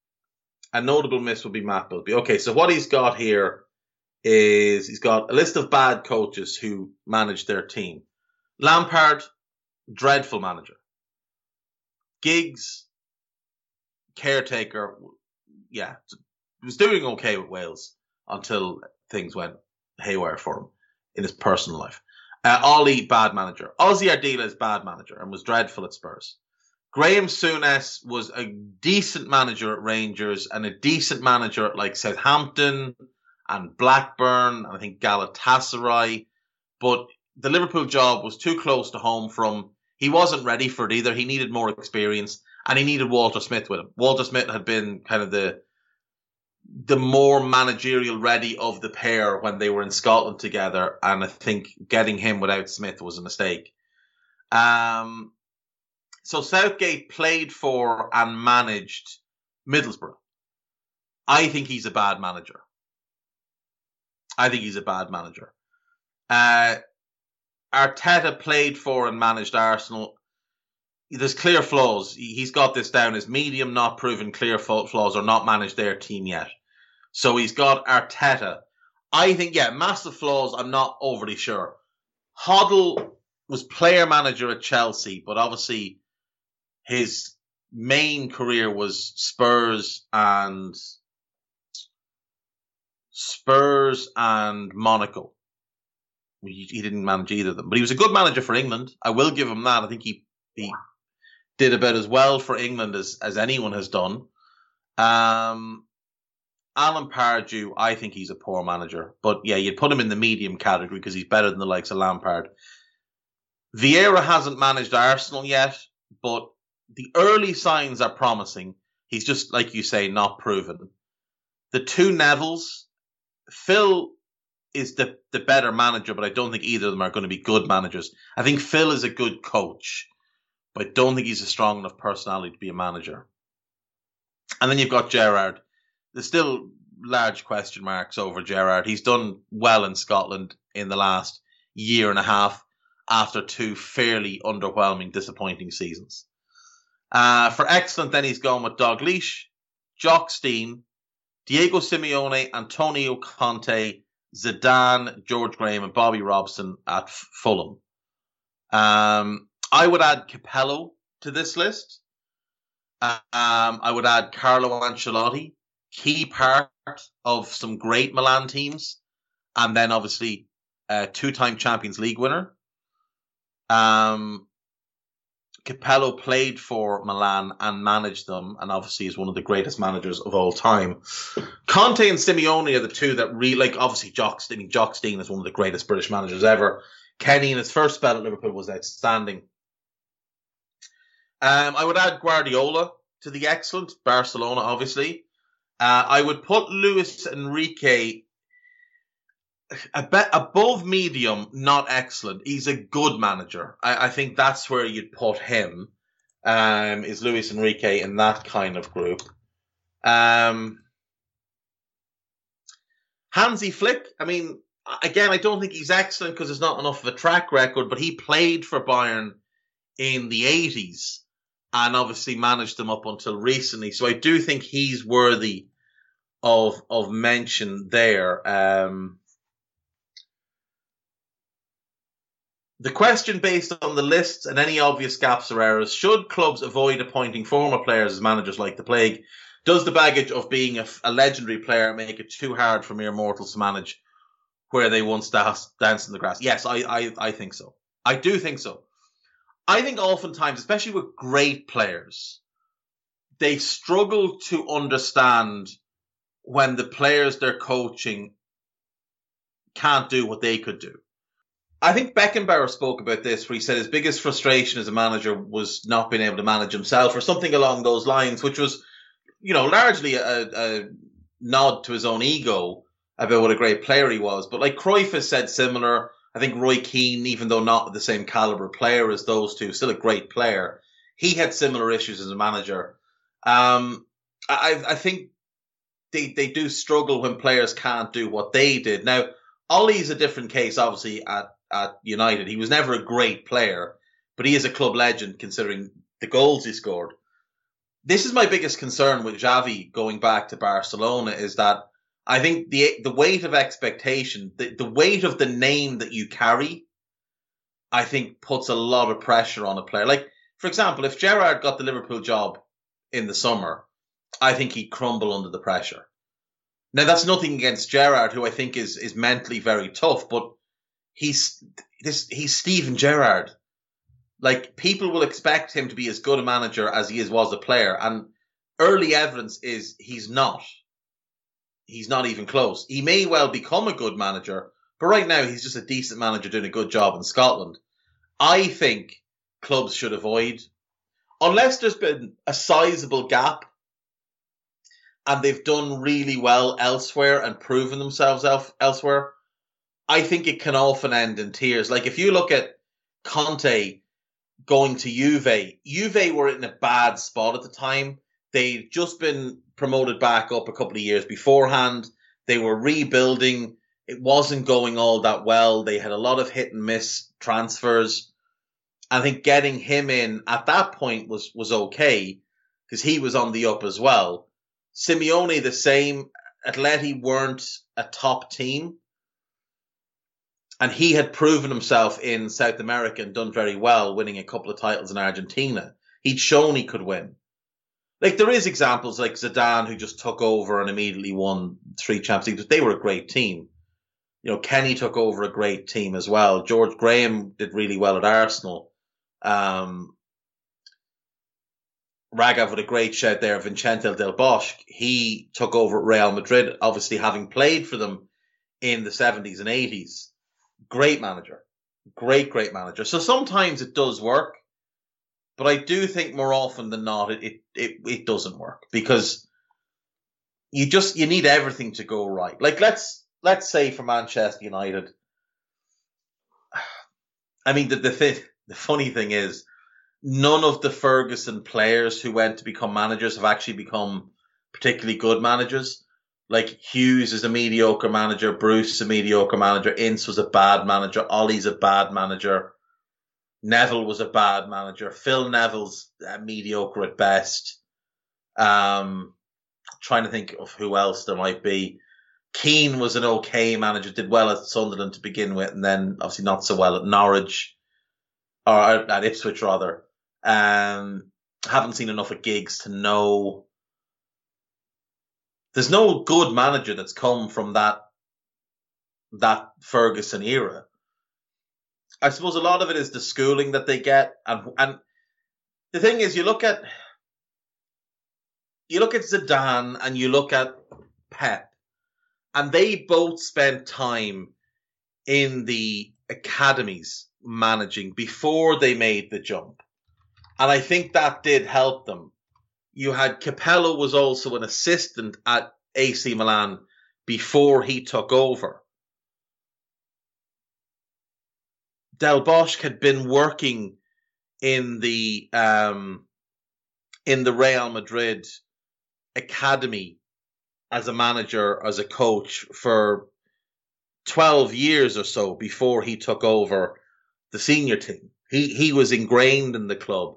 A notable miss would be Matt Busby. Okay, so what he's got here is he's got a list of bad coaches who managed their team. Lampard, dreadful manager. Giggs, caretaker, yeah, was doing okay with Wales until things went haywire for him in his personal life. Uh, Ollie, bad manager. Ardiles is bad manager and was dreadful at Spurs. Graham Souness was a decent manager at Rangers and a decent manager at like Southampton and Blackburn and I think Galatasaray. But the Liverpool job was too close to home from he wasn't ready for it either. He needed more experience and he needed Walter Smith with him. Walter Smith had been kind of the the more managerial ready of the pair when they were in Scotland together, and I think getting him without Smith was a mistake. Um, so Southgate played for and managed Middlesbrough. I think he's a bad manager. I think he's a bad manager. Uh, Arteta played for and managed Arsenal. There's clear flaws. He's got this down as medium, not proven clear flaws, or not managed their team yet. So he's got Arteta. I think, yeah, massive flaws. I'm not overly sure. Hoddle was player manager at Chelsea, but obviously his main career was Spurs and Spurs and Monaco. He, he didn't manage either of them, but he was a good manager for England. I will give him that. I think he he did about as well for England as as anyone has done. Um, Alan Pardew, I think he's a poor manager, but yeah, you'd put him in the medium category because he's better than the likes of Lampard. Vieira hasn't managed Arsenal yet, but the early signs are promising. He's just like you say, not proven. The two Nevilles, Phil is the the better manager, but I don't think either of them are going to be good managers. I think Phil is a good coach, but I don't think he's a strong enough personality to be a manager. And then you've got Gerrard there's still large question marks over Gerrard. He's done well in Scotland in the last year and a half after two fairly underwhelming, disappointing seasons. Uh, for excellent, then he's gone with Dalglish, Jock Stein, Diego Simeone, Antonio Conte, Zidane, George Graham, and Bobby Robson at Fulham. Um, I would add Capello to this list. Um, I would add Carlo Ancelotti key part of some great Milan teams, and then obviously a two-time Champions League winner. Um, Capello played for Milan and managed them, and obviously is one of the greatest managers of all time. Conte and Simeone are the two that really, like, obviously Jock, I mean, Jock Stein is one of the greatest British managers ever. Kenny in his first spell at Liverpool was outstanding. Um, I would add Guardiola to the excellent Barcelona, obviously. Uh, I would put Luis Enrique above medium, not excellent. He's a good manager. I, I think that's where you'd put him. Um, is Luis Enrique in that kind of group? Um, Hansi Flick. I mean, again, I don't think he's excellent because there's not enough of a track record. But he played for Bayern in the '80s and obviously managed them up until recently. So I do think he's worthy of of mention there. Um, the question based on the lists and any obvious gaps or errors: Should clubs avoid appointing former players as managers like the plague? Does the baggage of being a, a legendary player make it too hard for mere mortals to manage where they once danced in the grass? Yes, I, I, I think so. I do think so. I think oftentimes, especially with great players, they struggle to understand when the players they're coaching can't do what they could do. I think Beckenbauer spoke about this where he said his biggest frustration as a manager was not being able to manage himself or something along those lines, which was, you know, largely a, a nod to his own ego about what a great player he was. But like Cruyff has said similar. I think Roy Keane, even though not the same caliber player as those two, still a great player. He had similar issues as a manager. Um, I, I think they, they do struggle when players can't do what they did. Now, Ollie's a different case, obviously, at, at United. He was never a great player, but he is a club legend considering the goals he scored. This is my biggest concern with Xavi going back to Barcelona is that I think the the weight of expectation, the, the weight of the name that you carry, I think puts a lot of pressure on a player. Like, for example, if Gerrard got the Liverpool job in the summer, I think he'd crumble under the pressure. Now that's nothing against Gerrard, who I think is is mentally very tough, but he's this he's Steven Gerrard. Like people will expect him to be as good a manager as he is was a player, and early evidence is he's not. He's not even close. He may well become a good manager, but right now he's just a decent manager doing a good job in Scotland. I think clubs should avoid, unless there's been a sizable gap and they've done really well elsewhere and proven themselves elf- elsewhere, I think it can often end in tears. Like if you look at Conte going to Juve, Juve were in a bad spot at the time. They'd just been promoted back up a couple of years beforehand. They were rebuilding. It wasn't going all that well. They had a lot of hit and miss transfers. I think getting him in at that point was was okay because he was on the up as well. Simeone the same. Atleti weren't a top team. And he had proven himself in South America and done very well, winning a couple of titles in Argentina. He'd shown he could win. Like there is examples like Zidane who just took over and immediately won three Champions but they were a great team. You know, Kenny took over a great team as well. George Graham did really well at Arsenal. Um, Ragav with a great shout there, Vicente Del Bosque. He took over at Real Madrid, obviously having played for them in the 70s and 80s. Great manager. Great, great manager. So sometimes it does work, but I do think more often than not, it, it, it, it doesn't work because you just, you need everything to go right. Like let's, let's say for Manchester United, [sighs] I mean, the, the, th- the funny thing is, none of the Ferguson players who went to become managers have actually become particularly good managers. Like Hughes is a mediocre manager, Bruce is a mediocre manager, Ince was a bad manager, Ollie's a bad manager, Neville was a bad manager, Phil Neville's uh, mediocre at best. Um, trying to think of who else there might be. Keane was an okay manager, did well at Sunderland to begin with, and then obviously not so well at Norwich or at Ipswich rather. Um, haven't seen enough of Giggs to know. There's no good manager that's come from that that Ferguson era. I suppose a lot of it is the schooling that they get, and and the thing is, you look at you look at Zidane and you look at Pep, and they both spent time in the academies managing before they made the jump. And I think that did help them. You had Capello was also an assistant at AC Milan before he took over. Del Bosque had been working in the um, in the Real Madrid academy as a manager, as a coach for 12 years or so before he took over the senior team. He he was ingrained in the club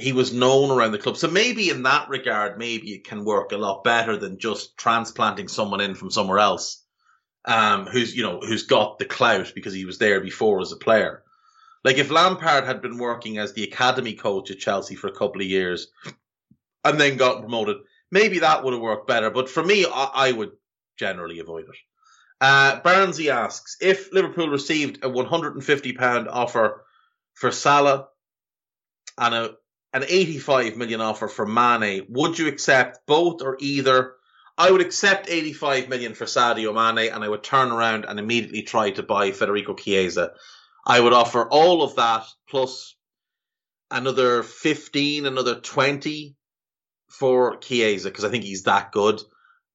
he was known around the club. So maybe in that regard, maybe it can work a lot better than just transplanting someone in from somewhere else, um, who's you know who's got the clout because he was there before as a player. Like if Lampard had been working as the academy coach at Chelsea for a couple of years, and then got promoted, maybe that would have worked better. But for me, I, I would generally avoid it. Uh, Barnsey asks if Liverpool received a 150 pound offer for Salah and a an 85 million offer for Mane, would you accept both or either? I would accept 85 million for Sadio Mane and I would turn around and immediately try to buy Federico Chiesa. I would offer all of that plus another 15, another 20 for Chiesa because I think he's that good.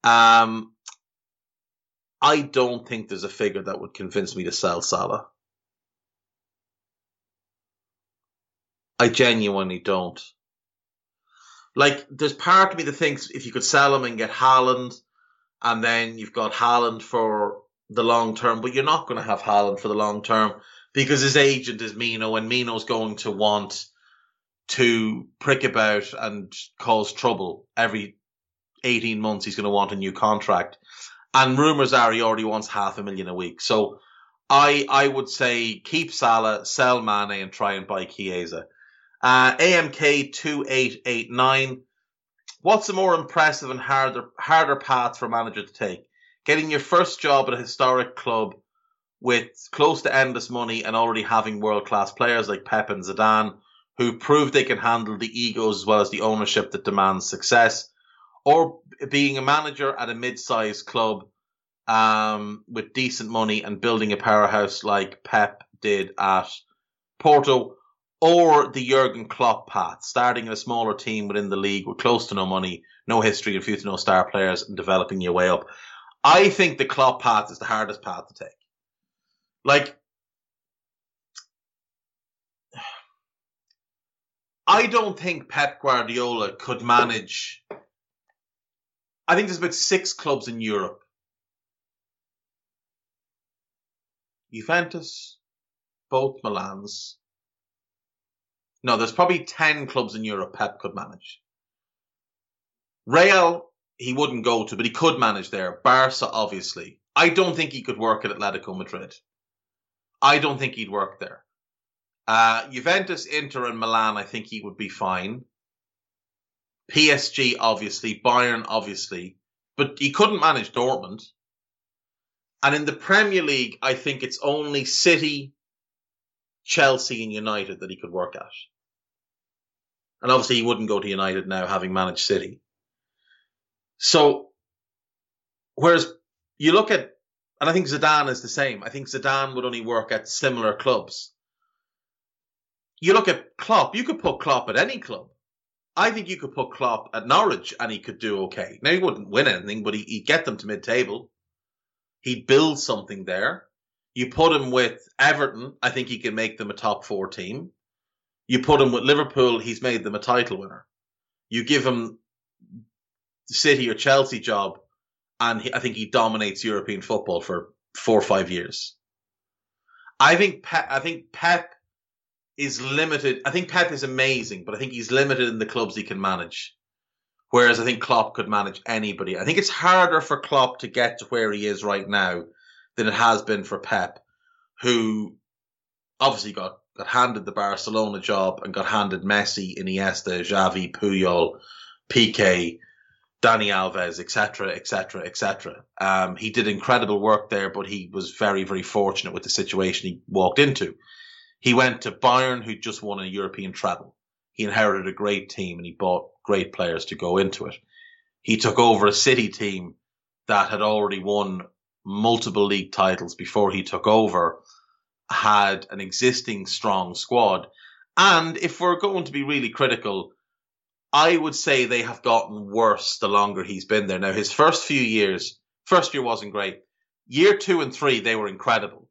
Um, I don't think there's a figure that would convince me to sell Salah. I genuinely don't. Like, there's part of me that thinks if you could sell him and get Haaland, and then you've got Haaland for the long term, but you're not going to have Haaland for the long term because his agent is Mino, and Mino's going to want to prick about and cause trouble every 18 months. He's going to want a new contract. And rumors are he already wants half a million a week. So I I would say keep Salah, sell Mane, and try and buy Chiesa. Uh, AMK two eight eight nine. What's a more impressive and harder harder path for a manager to take? Getting your first job at a historic club with close to endless money and already having world class players like Pep and Zidane, who prove they can handle the egos as well as the ownership that demands success, or being a manager at a mid sized club um, with decent money and building a powerhouse like Pep did at Porto, or the Jurgen Klopp path, starting in a smaller team within the league with close to no money, no history, and few to no star players, and developing your way up. I think the Klopp path is the hardest path to take. Like, I don't think Pep Guardiola could manage. I think there's about six clubs in Europe Juventus, both Milans. No, there's probably 10 clubs in Europe Pep could manage. Real, he wouldn't go to, but he could manage there. Barca, obviously. I don't think he could work at Atletico Madrid. I don't think he'd work there. Uh, Juventus, Inter, and Milan, I think he would be fine. PSG, obviously. Bayern, obviously. But he couldn't manage Dortmund. And in the Premier League, I think it's only City, Chelsea, and United that he could work at. And obviously, he wouldn't go to United now, having managed City. So, whereas you look at, and I think Zidane is the same. I think Zidane would only work at similar clubs. You look at Klopp, you could put Klopp at any club. I think you could put Klopp at Norwich and he could do okay. Now, he wouldn't win anything, but he, would get them to mid table. He'd build something there. You put him with Everton, I think he can make them a top four team. You put him with Liverpool, he's made them a title winner. You give him the City or Chelsea job, and he, I think he dominates European football for four or five years. I think Pep, I think Pep is limited. I think Pep is amazing, but I think he's limited in the clubs he can manage. Whereas I think Klopp could manage anybody. I think it's harder for Klopp to get to where he is right now than it has been for Pep, who obviously got, got handed the Barcelona job and got handed Messi, Iniesta, Xavi, Puyol, Piqué, Dani Alves, etc., etc., etc. He did incredible work there, but he was very, very fortunate with the situation he walked into. He went to Bayern, who just won a European treble. He inherited a great team and he bought great players to go into it. He took over a City team that had already won multiple league titles before he took over, had an existing strong squad. And if we're going to be really critical, I would say they have gotten worse the longer he's been there. Now, his first few years, first year wasn't great. Year two and three, they were incredible.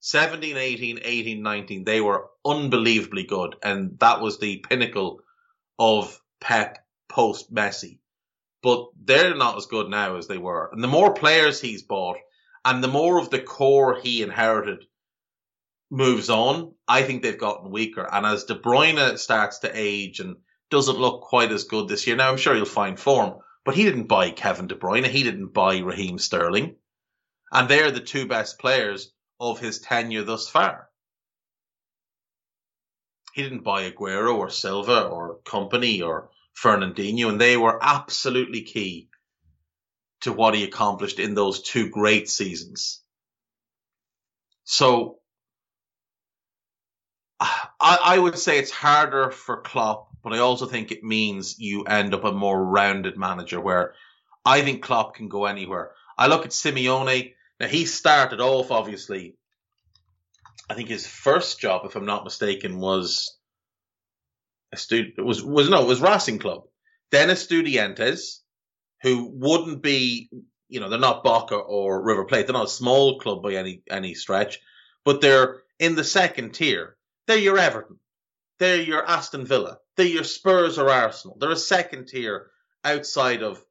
17, 18, 18, 19, they were unbelievably good. And that was the pinnacle of Pep post Messi. But they're not as good now as they were. And the more players he's bought and the more of the core he inherited moves on, I think they've gotten weaker. And as De Bruyne starts to age and doesn't look quite as good this year, now I'm sure he'll find form. But he didn't buy Kevin De Bruyne. He didn't buy Raheem Sterling. And they're the two best players of his tenure thus far. He didn't buy Aguero or Silva or Kompany or Fernandinho, and they were absolutely key to what he accomplished in those two great seasons. So I, I would say it's harder for Klopp, but I also think it means you end up a more rounded manager where I think Klopp can go anywhere. I look at Simeone. Now he started off obviously. I think his first job, if I'm not mistaken, was a student. Was was no, it was Racing Club. Then Estudiantes, who wouldn't be, you know, they're not Boca or River Plate. They're not a small club by any any stretch, but they're in the second tier. They're your Everton. They're your Aston Villa. They're your Spurs or Arsenal. They're a second tier outside of,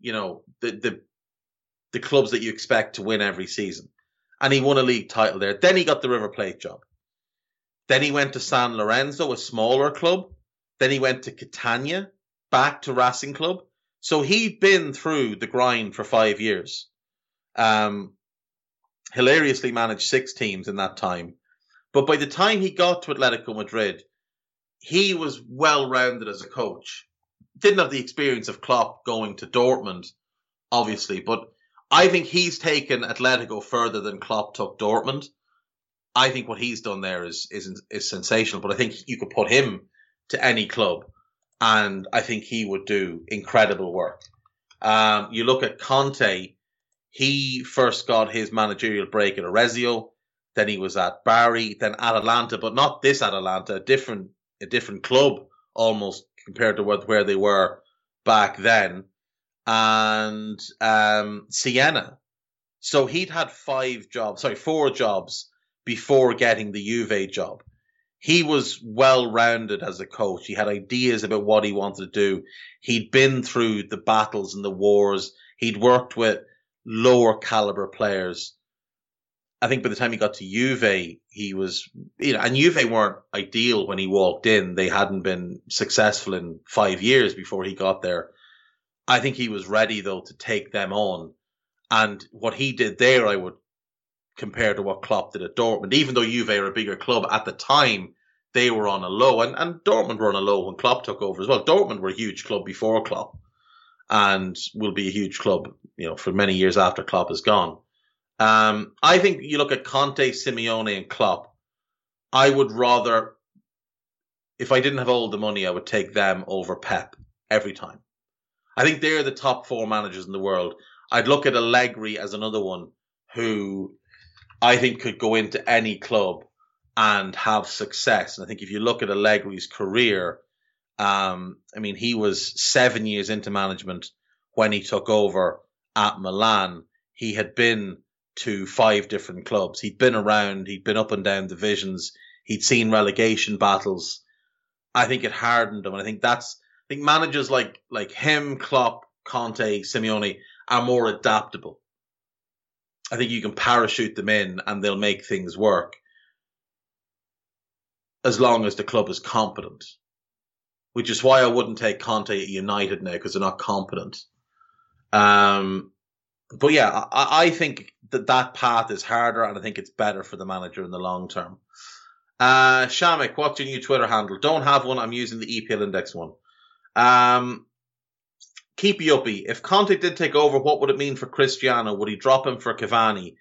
you know, the the the clubs that you expect to win every season. And he won a league title there. Then he got the River Plate job. Then he went to San Lorenzo, a smaller club. Then he went to Catania, back to Racing Club. So he'd been through the grind for five years. Um, hilariously managed six teams in that time. But by the time he got to Atletico Madrid, he was well rounded as a coach. Didn't have the experience of Klopp going to Dortmund, obviously, but I think he's taken Atletico further than Klopp took Dortmund. I think what he's done there is is is sensational. But I think you could put him to any club, and I think he would do incredible work. Um, you look at Conte; he first got his managerial break at Arezzo, then he was at Bari, then Atalanta, but not this Atalanta, a different a different club almost compared to where they were back then, and um, Siena. So he'd had five jobs, sorry, four jobs before getting the Juve job. He was well rounded as a coach. He had ideas about what he wanted to do. He'd been through the battles and the wars. He'd worked with lower caliber players. I think by the time he got to Juve, he was, you know, and Juve weren't ideal when he walked in. They hadn't been successful in five years before he got there. I think he was ready though to take them on. And what he did there, I would compare to what Klopp did at Dortmund. Even though Juve are a bigger club at the time, they were on a low, and, and Dortmund were on a low when Klopp took over as well. Dortmund were a huge club before Klopp, and will be a huge club, you know, for many years after Klopp is gone. Um, I think you look at Conte, Simeone, and Klopp. I would rather, if I didn't have all the money, I would take them over Pep every time. I think they're the top four managers in the world. I'd look at Allegri as another one who I think could go into any club and have success. And I think if you look at Allegri's career, um, I mean, he was seven years into management when he took over at Milan. He had been to five different clubs. He'd been around, he'd been up and down divisions, he'd seen relegation battles. I think it hardened him. And I think that's, I think managers like, like him, Klopp, Conte, Simeone are more adaptable. I think you can parachute them in and they'll make things work as long as the club is competent. Which is why I wouldn't take Conte at United now because they're not competent. Um, but yeah, I, I, think that that path is harder and I think it's better for the manager in the long term. Uh, Shamik, what's your new Twitter handle? Don't have one. I'm using the EPL index one. Um, keep uppy. If Conte did take over, what would it mean for Cristiano? Would he drop him for Cavani?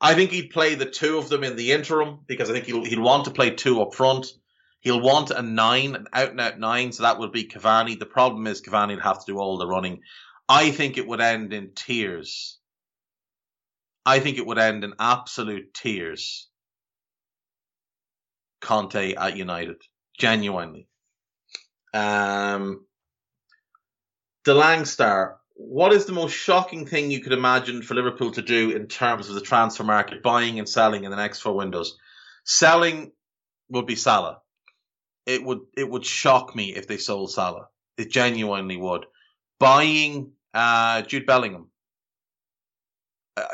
I think he'd play the two of them in the interim because I think he'll he'll want to play two up front. He'll want a nine, an out and out nine, so that would be Cavani. The problem is Cavani would have to do all the running. I think it would end in tears. I think it would end in absolute tears. Conte at United, genuinely. Um, the Langstar, what is the most shocking thing you could imagine for Liverpool to do in terms of the transfer market, buying and selling in the next four windows? Selling would be Salah. It would it would shock me if they sold Salah. It genuinely would. Buying uh, Jude Bellingham. Uh,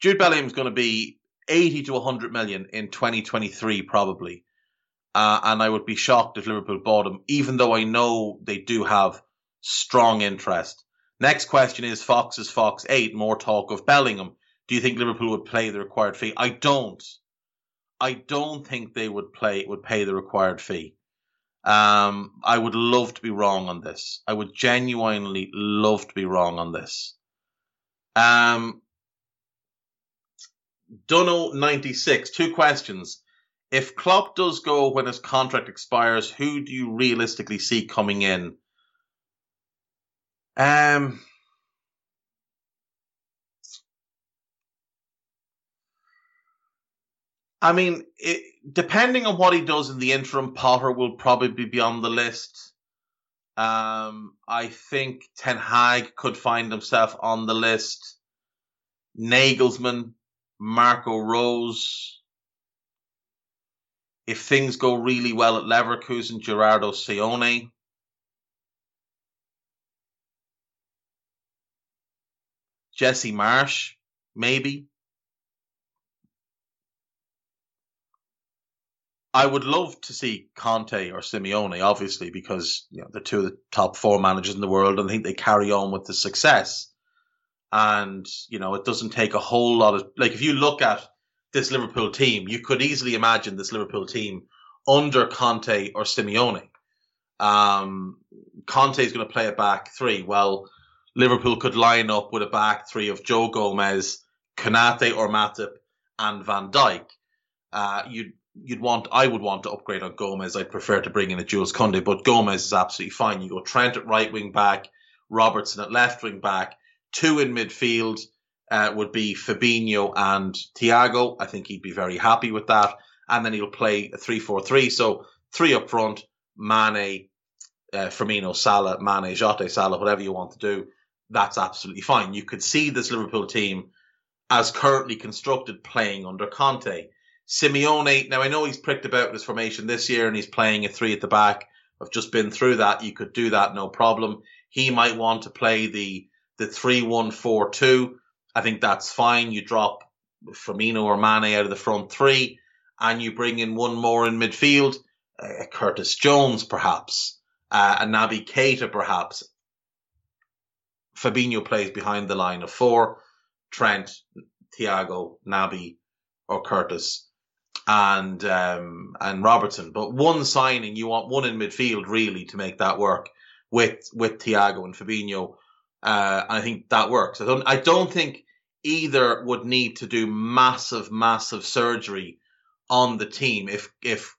Jude Bellingham is going to be 80 to 100 million in 2023 probably. Uh, and I would be shocked if Liverpool bought him, even though I know they do have strong interest. Next question is Fox is Fox 8, more talk of Bellingham. Do you think Liverpool would pay the required fee? I don't. I don't think they would play would pay the required fee. Um, I would love to be wrong on this. I would genuinely love to be wrong on this. Um, Dunno ninety six. Two questions. If Klopp does go when his contract expires, who do you realistically see coming in? Um, I mean, it, depending on what he does in the interim, Potter will probably be on the list. Um, I think Ten Hag could find himself on the list. Nagelsmann, Marco Rose. If things go really well at Leverkusen, Gerardo Seoane. Jesse Marsch, maybe. I would love to see Conte or Simeone, obviously, because you know they're two of the top four managers in the world, and I think they carry on with the success. And, you know, it doesn't take a whole lot of, like, if you look at this Liverpool team, you could easily imagine this Liverpool team under Conte or Simeone. Um, Conte is going to play a back three. Well, Liverpool could line up with a back three of Joe Gomez, Konate or Matip, and Van Dijk. Uh, you'd you'd want I would want to upgrade on Gomez. I'd prefer to bring in a Jules Koundé, but Gomez is absolutely fine. You go Trent at right wing back, Robertson at left wing back, two in midfield uh, would be Fabinho and Thiago. I think he'd be very happy with that. And then he'll play a 3 4 3. So three up front, Mane, uh, Firmino, Salah, Mane, Jota, Salah, whatever you want to do. That's absolutely fine. You could see this Liverpool team as currently constructed playing under Conte. Simeone, now I know he's pricked about his formation this year and he's playing a three at the back. I've just been through that. You could do that, no problem. He might want to play the the three one four two. I think that's fine. You drop Firmino or Mane out of the front three, and you bring in one more in midfield, uh, Curtis Jones perhaps, uh, and Naby Keita perhaps. Fabinho plays behind the line of four. Trent, Thiago, Naby, or Curtis and um, and Robertson. But one signing, you want one in midfield really to make that work with with Thiago and Fabinho. Uh, and I think that works. I don't I don't think either would need to do massive massive surgery on the team if if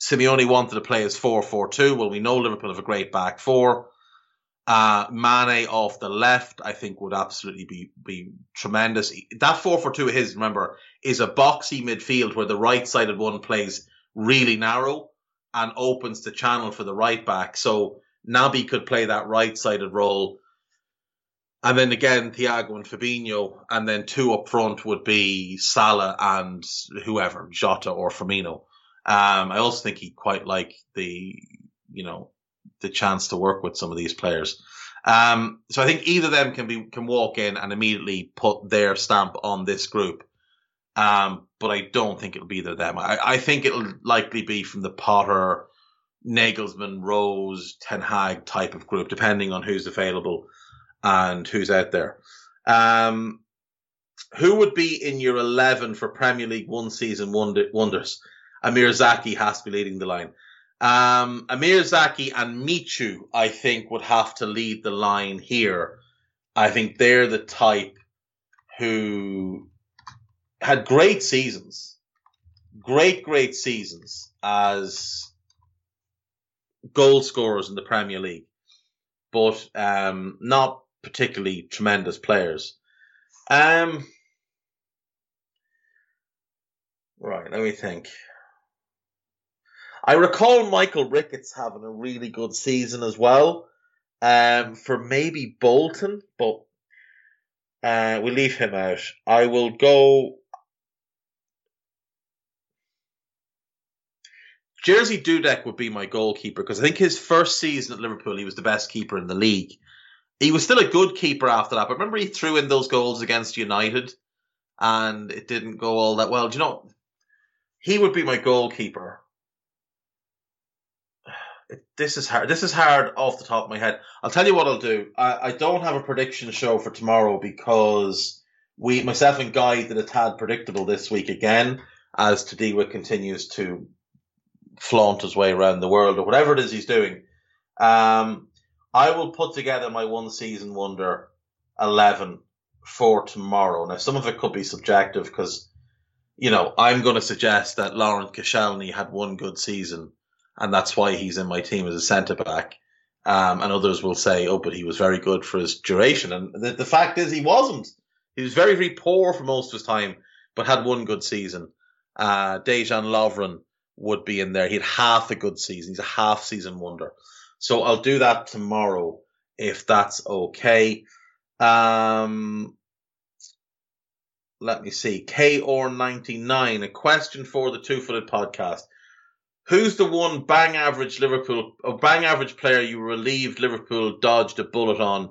Simeone wanted to play as 4-4-2. Well, we know Liverpool have a great back four. Uh, Mane off the left, I think would absolutely be, be tremendous. That 4 for 2 of his, remember, is a boxy midfield where the right sided one plays really narrow and opens the channel for the right back. So Naby could play that right sided role. And then again, Thiago and Fabinho, and then two up front would be Salah and whoever, Jota or Firmino. Um, I also think he quite like the, you know, the chance to work with some of these players. Um, so I think either of them can be can walk in and immediately put their stamp on this group. Um, but I don't think it'll be either of them. I, I think it'll likely be from the Potter, Nagelsmann, Rose, Ten Hag type of group, depending on who's available and who's out there. Um, who would be in your 11 for Premier League one season wonders? Amr Zaki has to be leading the line. Um, Amr Zaki and Michu, I think, would have to lead the line here. I think they're the type who had great seasons, great, great seasons as goal scorers in the Premier League, but um, not particularly tremendous players. Um, right, let me think. I recall Michael Ricketts having a really good season as well. Um, for maybe Bolton, but uh, we leave him out. I will go. Jerzy Dudek would be my goalkeeper because I think his first season at Liverpool, he was the best keeper in the league. He was still a good keeper after that, but remember he threw in those goals against United and it didn't go all that well. Do you know, he would be my goalkeeper this is hard. This is hard off the top of my head. I'll tell you what I'll do. I, I don't have a prediction show for tomorrow because we, myself and Guy, did a tad predictable this week again as Tadiwa continues to flaunt his way around the world or whatever it is he's doing. Um, I will put together my one season wonder 11 for tomorrow. Now, some of it could be subjective because, you know, I'm going to suggest that Laurent Koscielny had one good season and that's why he's in my team as a centre back. Um, and others will say, oh, but he was very good for his duration. And the, the fact is, he wasn't. He was very, very poor for most of his time, but had one good season. Uh, Dejan Lovren would be in there. He had half a good season. He's a half season wonder. So I'll do that tomorrow if that's okay. Um, let me see. KR99, a question for the Two Footed podcast. Who's the one bang average Liverpool or bang average player you relieved Liverpool dodged a bullet on?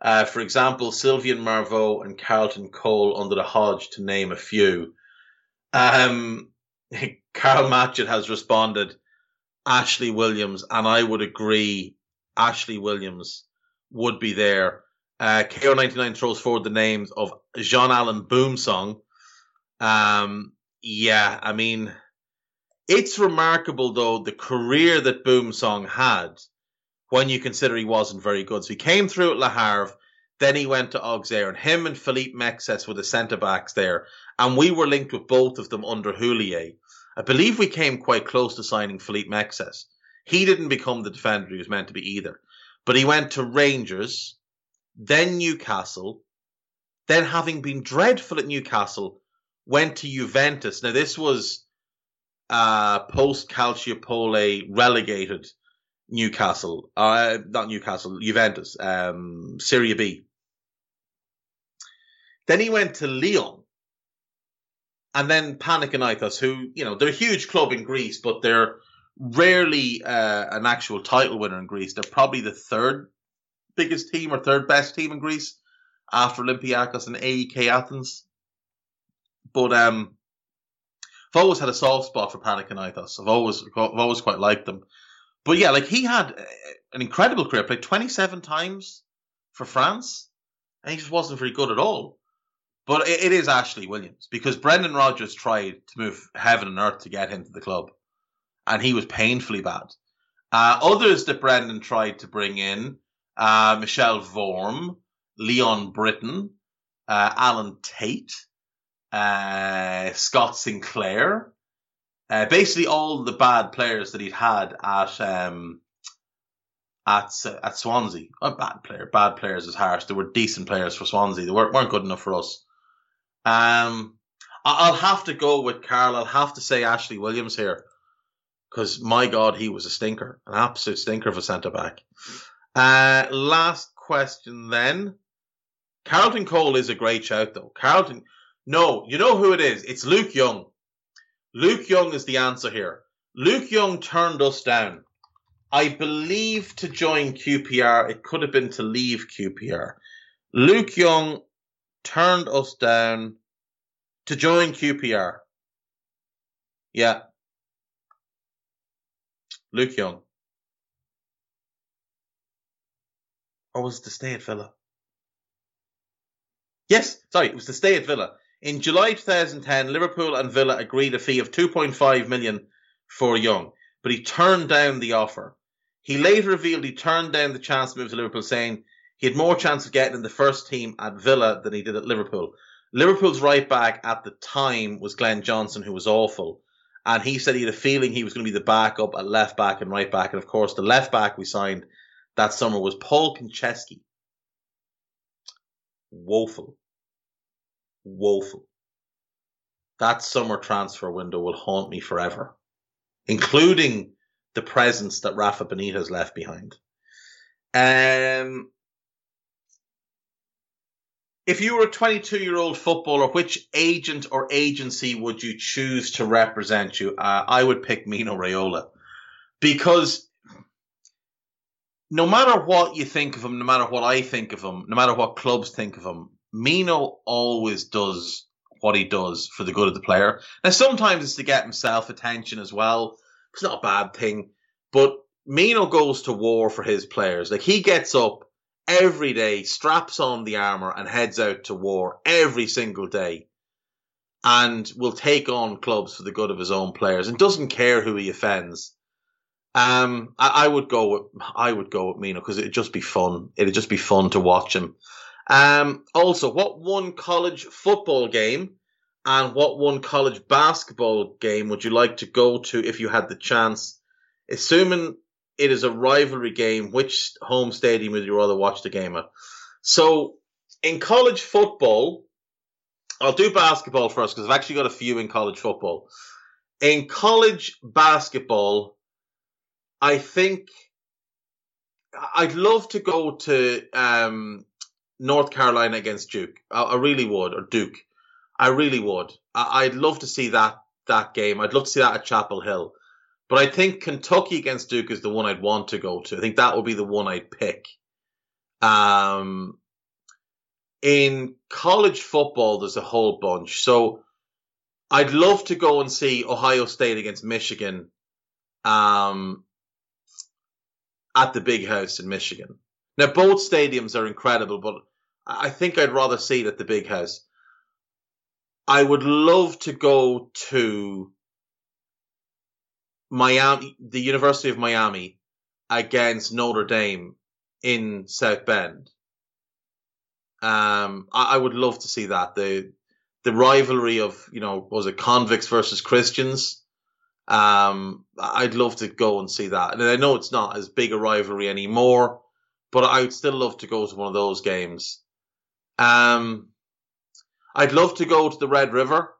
Uh, for example, Sylvain Marveaux and Carlton Cole under the Hodge, to name a few. Um, [laughs] Carl Matchett has responded, Ashley Williams, and I would agree. Ashley Williams would be there. Uh, KO99 throws forward the names of Jean-Alain Boumsong. Um, yeah, I mean, it's remarkable though the career that Boumsong had when you consider he wasn't very good. So he came through at Le Havre, then he went to Auxerre, and him and Philippe Mexes were the centre backs there. And we were linked with both of them under Houllier. I believe we came quite close to signing Philippe Mexes. He didn't become the defender he was meant to be either. But he went to Rangers, then Newcastle, then having been dreadful at Newcastle, went to Juventus. Now this was uh, post Calciopoli relegated Newcastle, uh, not Newcastle, Juventus, um, Serie B. Then he went to Lyon, and then Panathinaikos, who you know they're a huge club in Greece, but they're rarely uh, an actual title winner in Greece. They're probably the third biggest team or third best team in Greece after Olympiacos and AEK Athens. But um, I've always had a soft spot for Panathinaikos. I've always I've always quite liked them. But yeah, like he had uh, an incredible career. Played 27 times for France, and he just wasn't very good at all. But it, it is Ashley Williams because Brendan Rodgers tried to move heaven and earth to get him to the club, and he was painfully bad. Uh, others that Brendan tried to bring in, uh, Michel Vorm, Leon Britton, uh, Alan Tate, uh, Scott Sinclair, uh, basically all the bad players that he'd had at um, at at Swansea. A bad player, bad players is harsh. They were decent players for Swansea. They weren't, weren't good enough for us. Um, I'll have to go with Carl. I'll have to say Ashley Williams here because my God, he was a stinker, an absolute stinker of a centre back. Uh, last question then. Carlton Cole is a great shout though. Carlton, no, you know who it is? It's Luke Young. Luke Young is the answer here. Luke Young turned us down. I believe to join QPR, it could have been to leave QPR. Luke Young turned us down to join QPR. Yeah. Luke Young. Or was it to stay at Villa? Yes, sorry, it was to stay at Villa. In July 2010, Liverpool and Villa agreed a fee of 2.5 million for Young, but he turned down the offer. He later revealed he turned down the chance to move to Liverpool, saying he had more chance of getting in the first team at Villa than he did at Liverpool. Liverpool's right back at the time was Glenn Johnson, who was awful. And he said he had a feeling he was going to be the backup at left back and right back. And of course, the left back we signed that summer was Paul Konchesky. Woeful woeful. That summer transfer window will haunt me forever, including the presence that Rafa Benitez left behind. Um, if you were a 22 year old footballer, which agent or agency would you choose to represent you? Uh, I would pick Mino Raiola because no matter what you think of him, no matter what I think of him, no matter what clubs think of him, Mino always does what he does for the good of the player. Now, sometimes it's to get himself attention as well. It's not a bad thing, but Mino goes to war for his players. Like he gets up every day, straps on the armor, and heads out to war every single day, and will take on clubs for the good of his own players, and doesn't care who he offends. Um, I, I would go with I would go with Mino because it'd just be fun. It'd just be fun to watch him. Um, also, what one college football game and what one college basketball game would you like to go to if you had the chance? Assuming it is a rivalry game, which home stadium would you rather watch the game at? So, in college football, I'll do basketball first because I've actually got a few in college football. In college basketball, I think I'd love to go to um, North Carolina against Duke. I, I really would, or Duke. I really would. I, would love to see that that game. I'd love to see that at Chapel Hill. But I think Kentucky against Duke is the one I'd want to go to. I think that would be the one I'd pick. Um, in college football, there's a whole bunch. So I'd love to go and see Ohio State against Michigan um, at the big house in Michigan. Now, both stadiums are incredible, but I think I'd rather see it at the big house. I would love to go to Miami, the University of Miami against Notre Dame in South Bend. Um, I, I, would love to see that. The the rivalry of you know was it convicts versus Christians. Um, I'd love to go and see that. And I know it's not as big a rivalry anymore, but I would still love to go to one of those games. Um, I'd love to go to the Red River.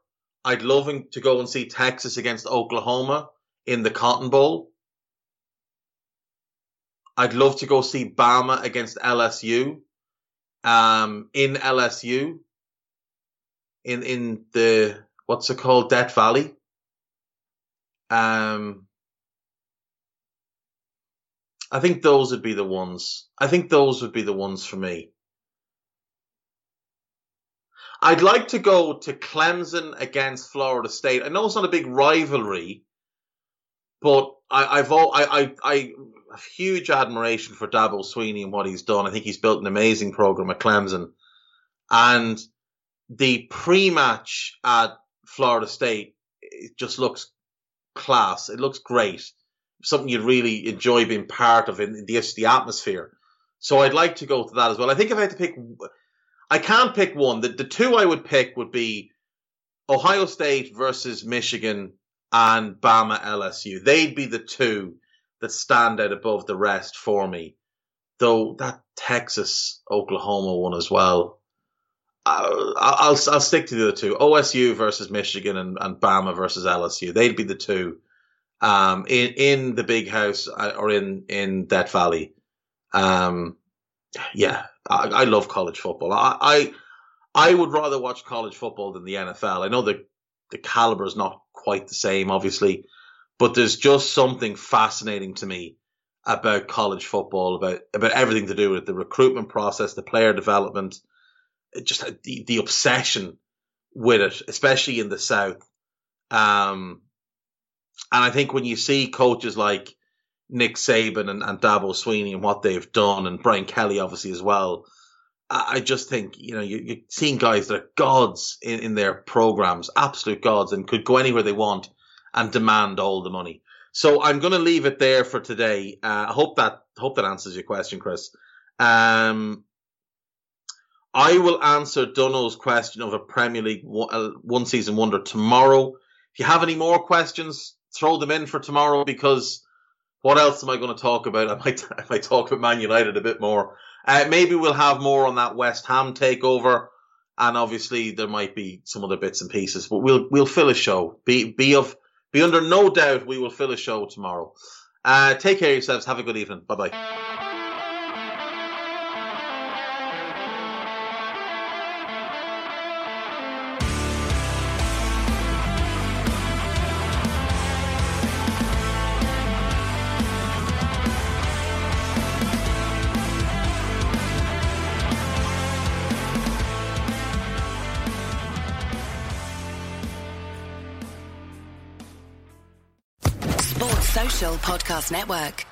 I'd love to go and see Texas against Oklahoma in the Cotton Bowl. I'd love to go see Bama against LSU um, in LSU in in the what's it called Death Valley. Um, I think those would be the ones. I think those would be the ones for me. I'd like to go to Clemson against Florida State. I know it's not a big rivalry, but I, I've all, I, I, I have huge admiration for Dabo Swinney and what he's done. I think he's built an amazing program at Clemson, and the pre-match at Florida State it just looks class. It looks great. Something you'd really enjoy being part of in, in the, the atmosphere. So I'd like to go to that as well. I think if I had to pick, I can't pick one. The, the two I would pick would be Ohio State versus Michigan and Bama LSU. They'd be the two that stand out above the rest for me. Though that Texas Oklahoma one as well. I'll, I'll, I'll stick to the other two: OSU versus Michigan and, and Bama versus LSU. They'd be the two um, in in the big house uh, or in in Death Valley. Um, yeah, I, I love college football. I, I I would rather watch college football than the NFL. I know the the caliber is not quite the same, obviously, but there's just something fascinating to me about college football, about about everything to do with the recruitment process, the player development, just the, the obsession with it, especially in the South. Um, and I think when you see coaches like Nick Saban and, and Dabo Swinney and what they've done, and Brian Kelly obviously as well, I just think you know you, are seeing guys that are gods in, in their programs, absolute gods, and could go anywhere they want and demand all the money. So I'm going to leave it there for today. Uh, I hope that hope that answers your question, Chris. Um, I will answer Dunno's question of a Premier League uh, one season wonder tomorrow. If you have any more questions, throw them in for tomorrow because what else am I going to talk about? [laughs] I might I might talk about Man United a bit more. Uh, maybe we'll have more on that West Ham takeover, and obviously there might be some other bits and pieces. But we'll we'll fill a show. Be be of be under no doubt we will fill a show tomorrow. Uh, take care of yourselves. Have a good evening. Bye bye. Network.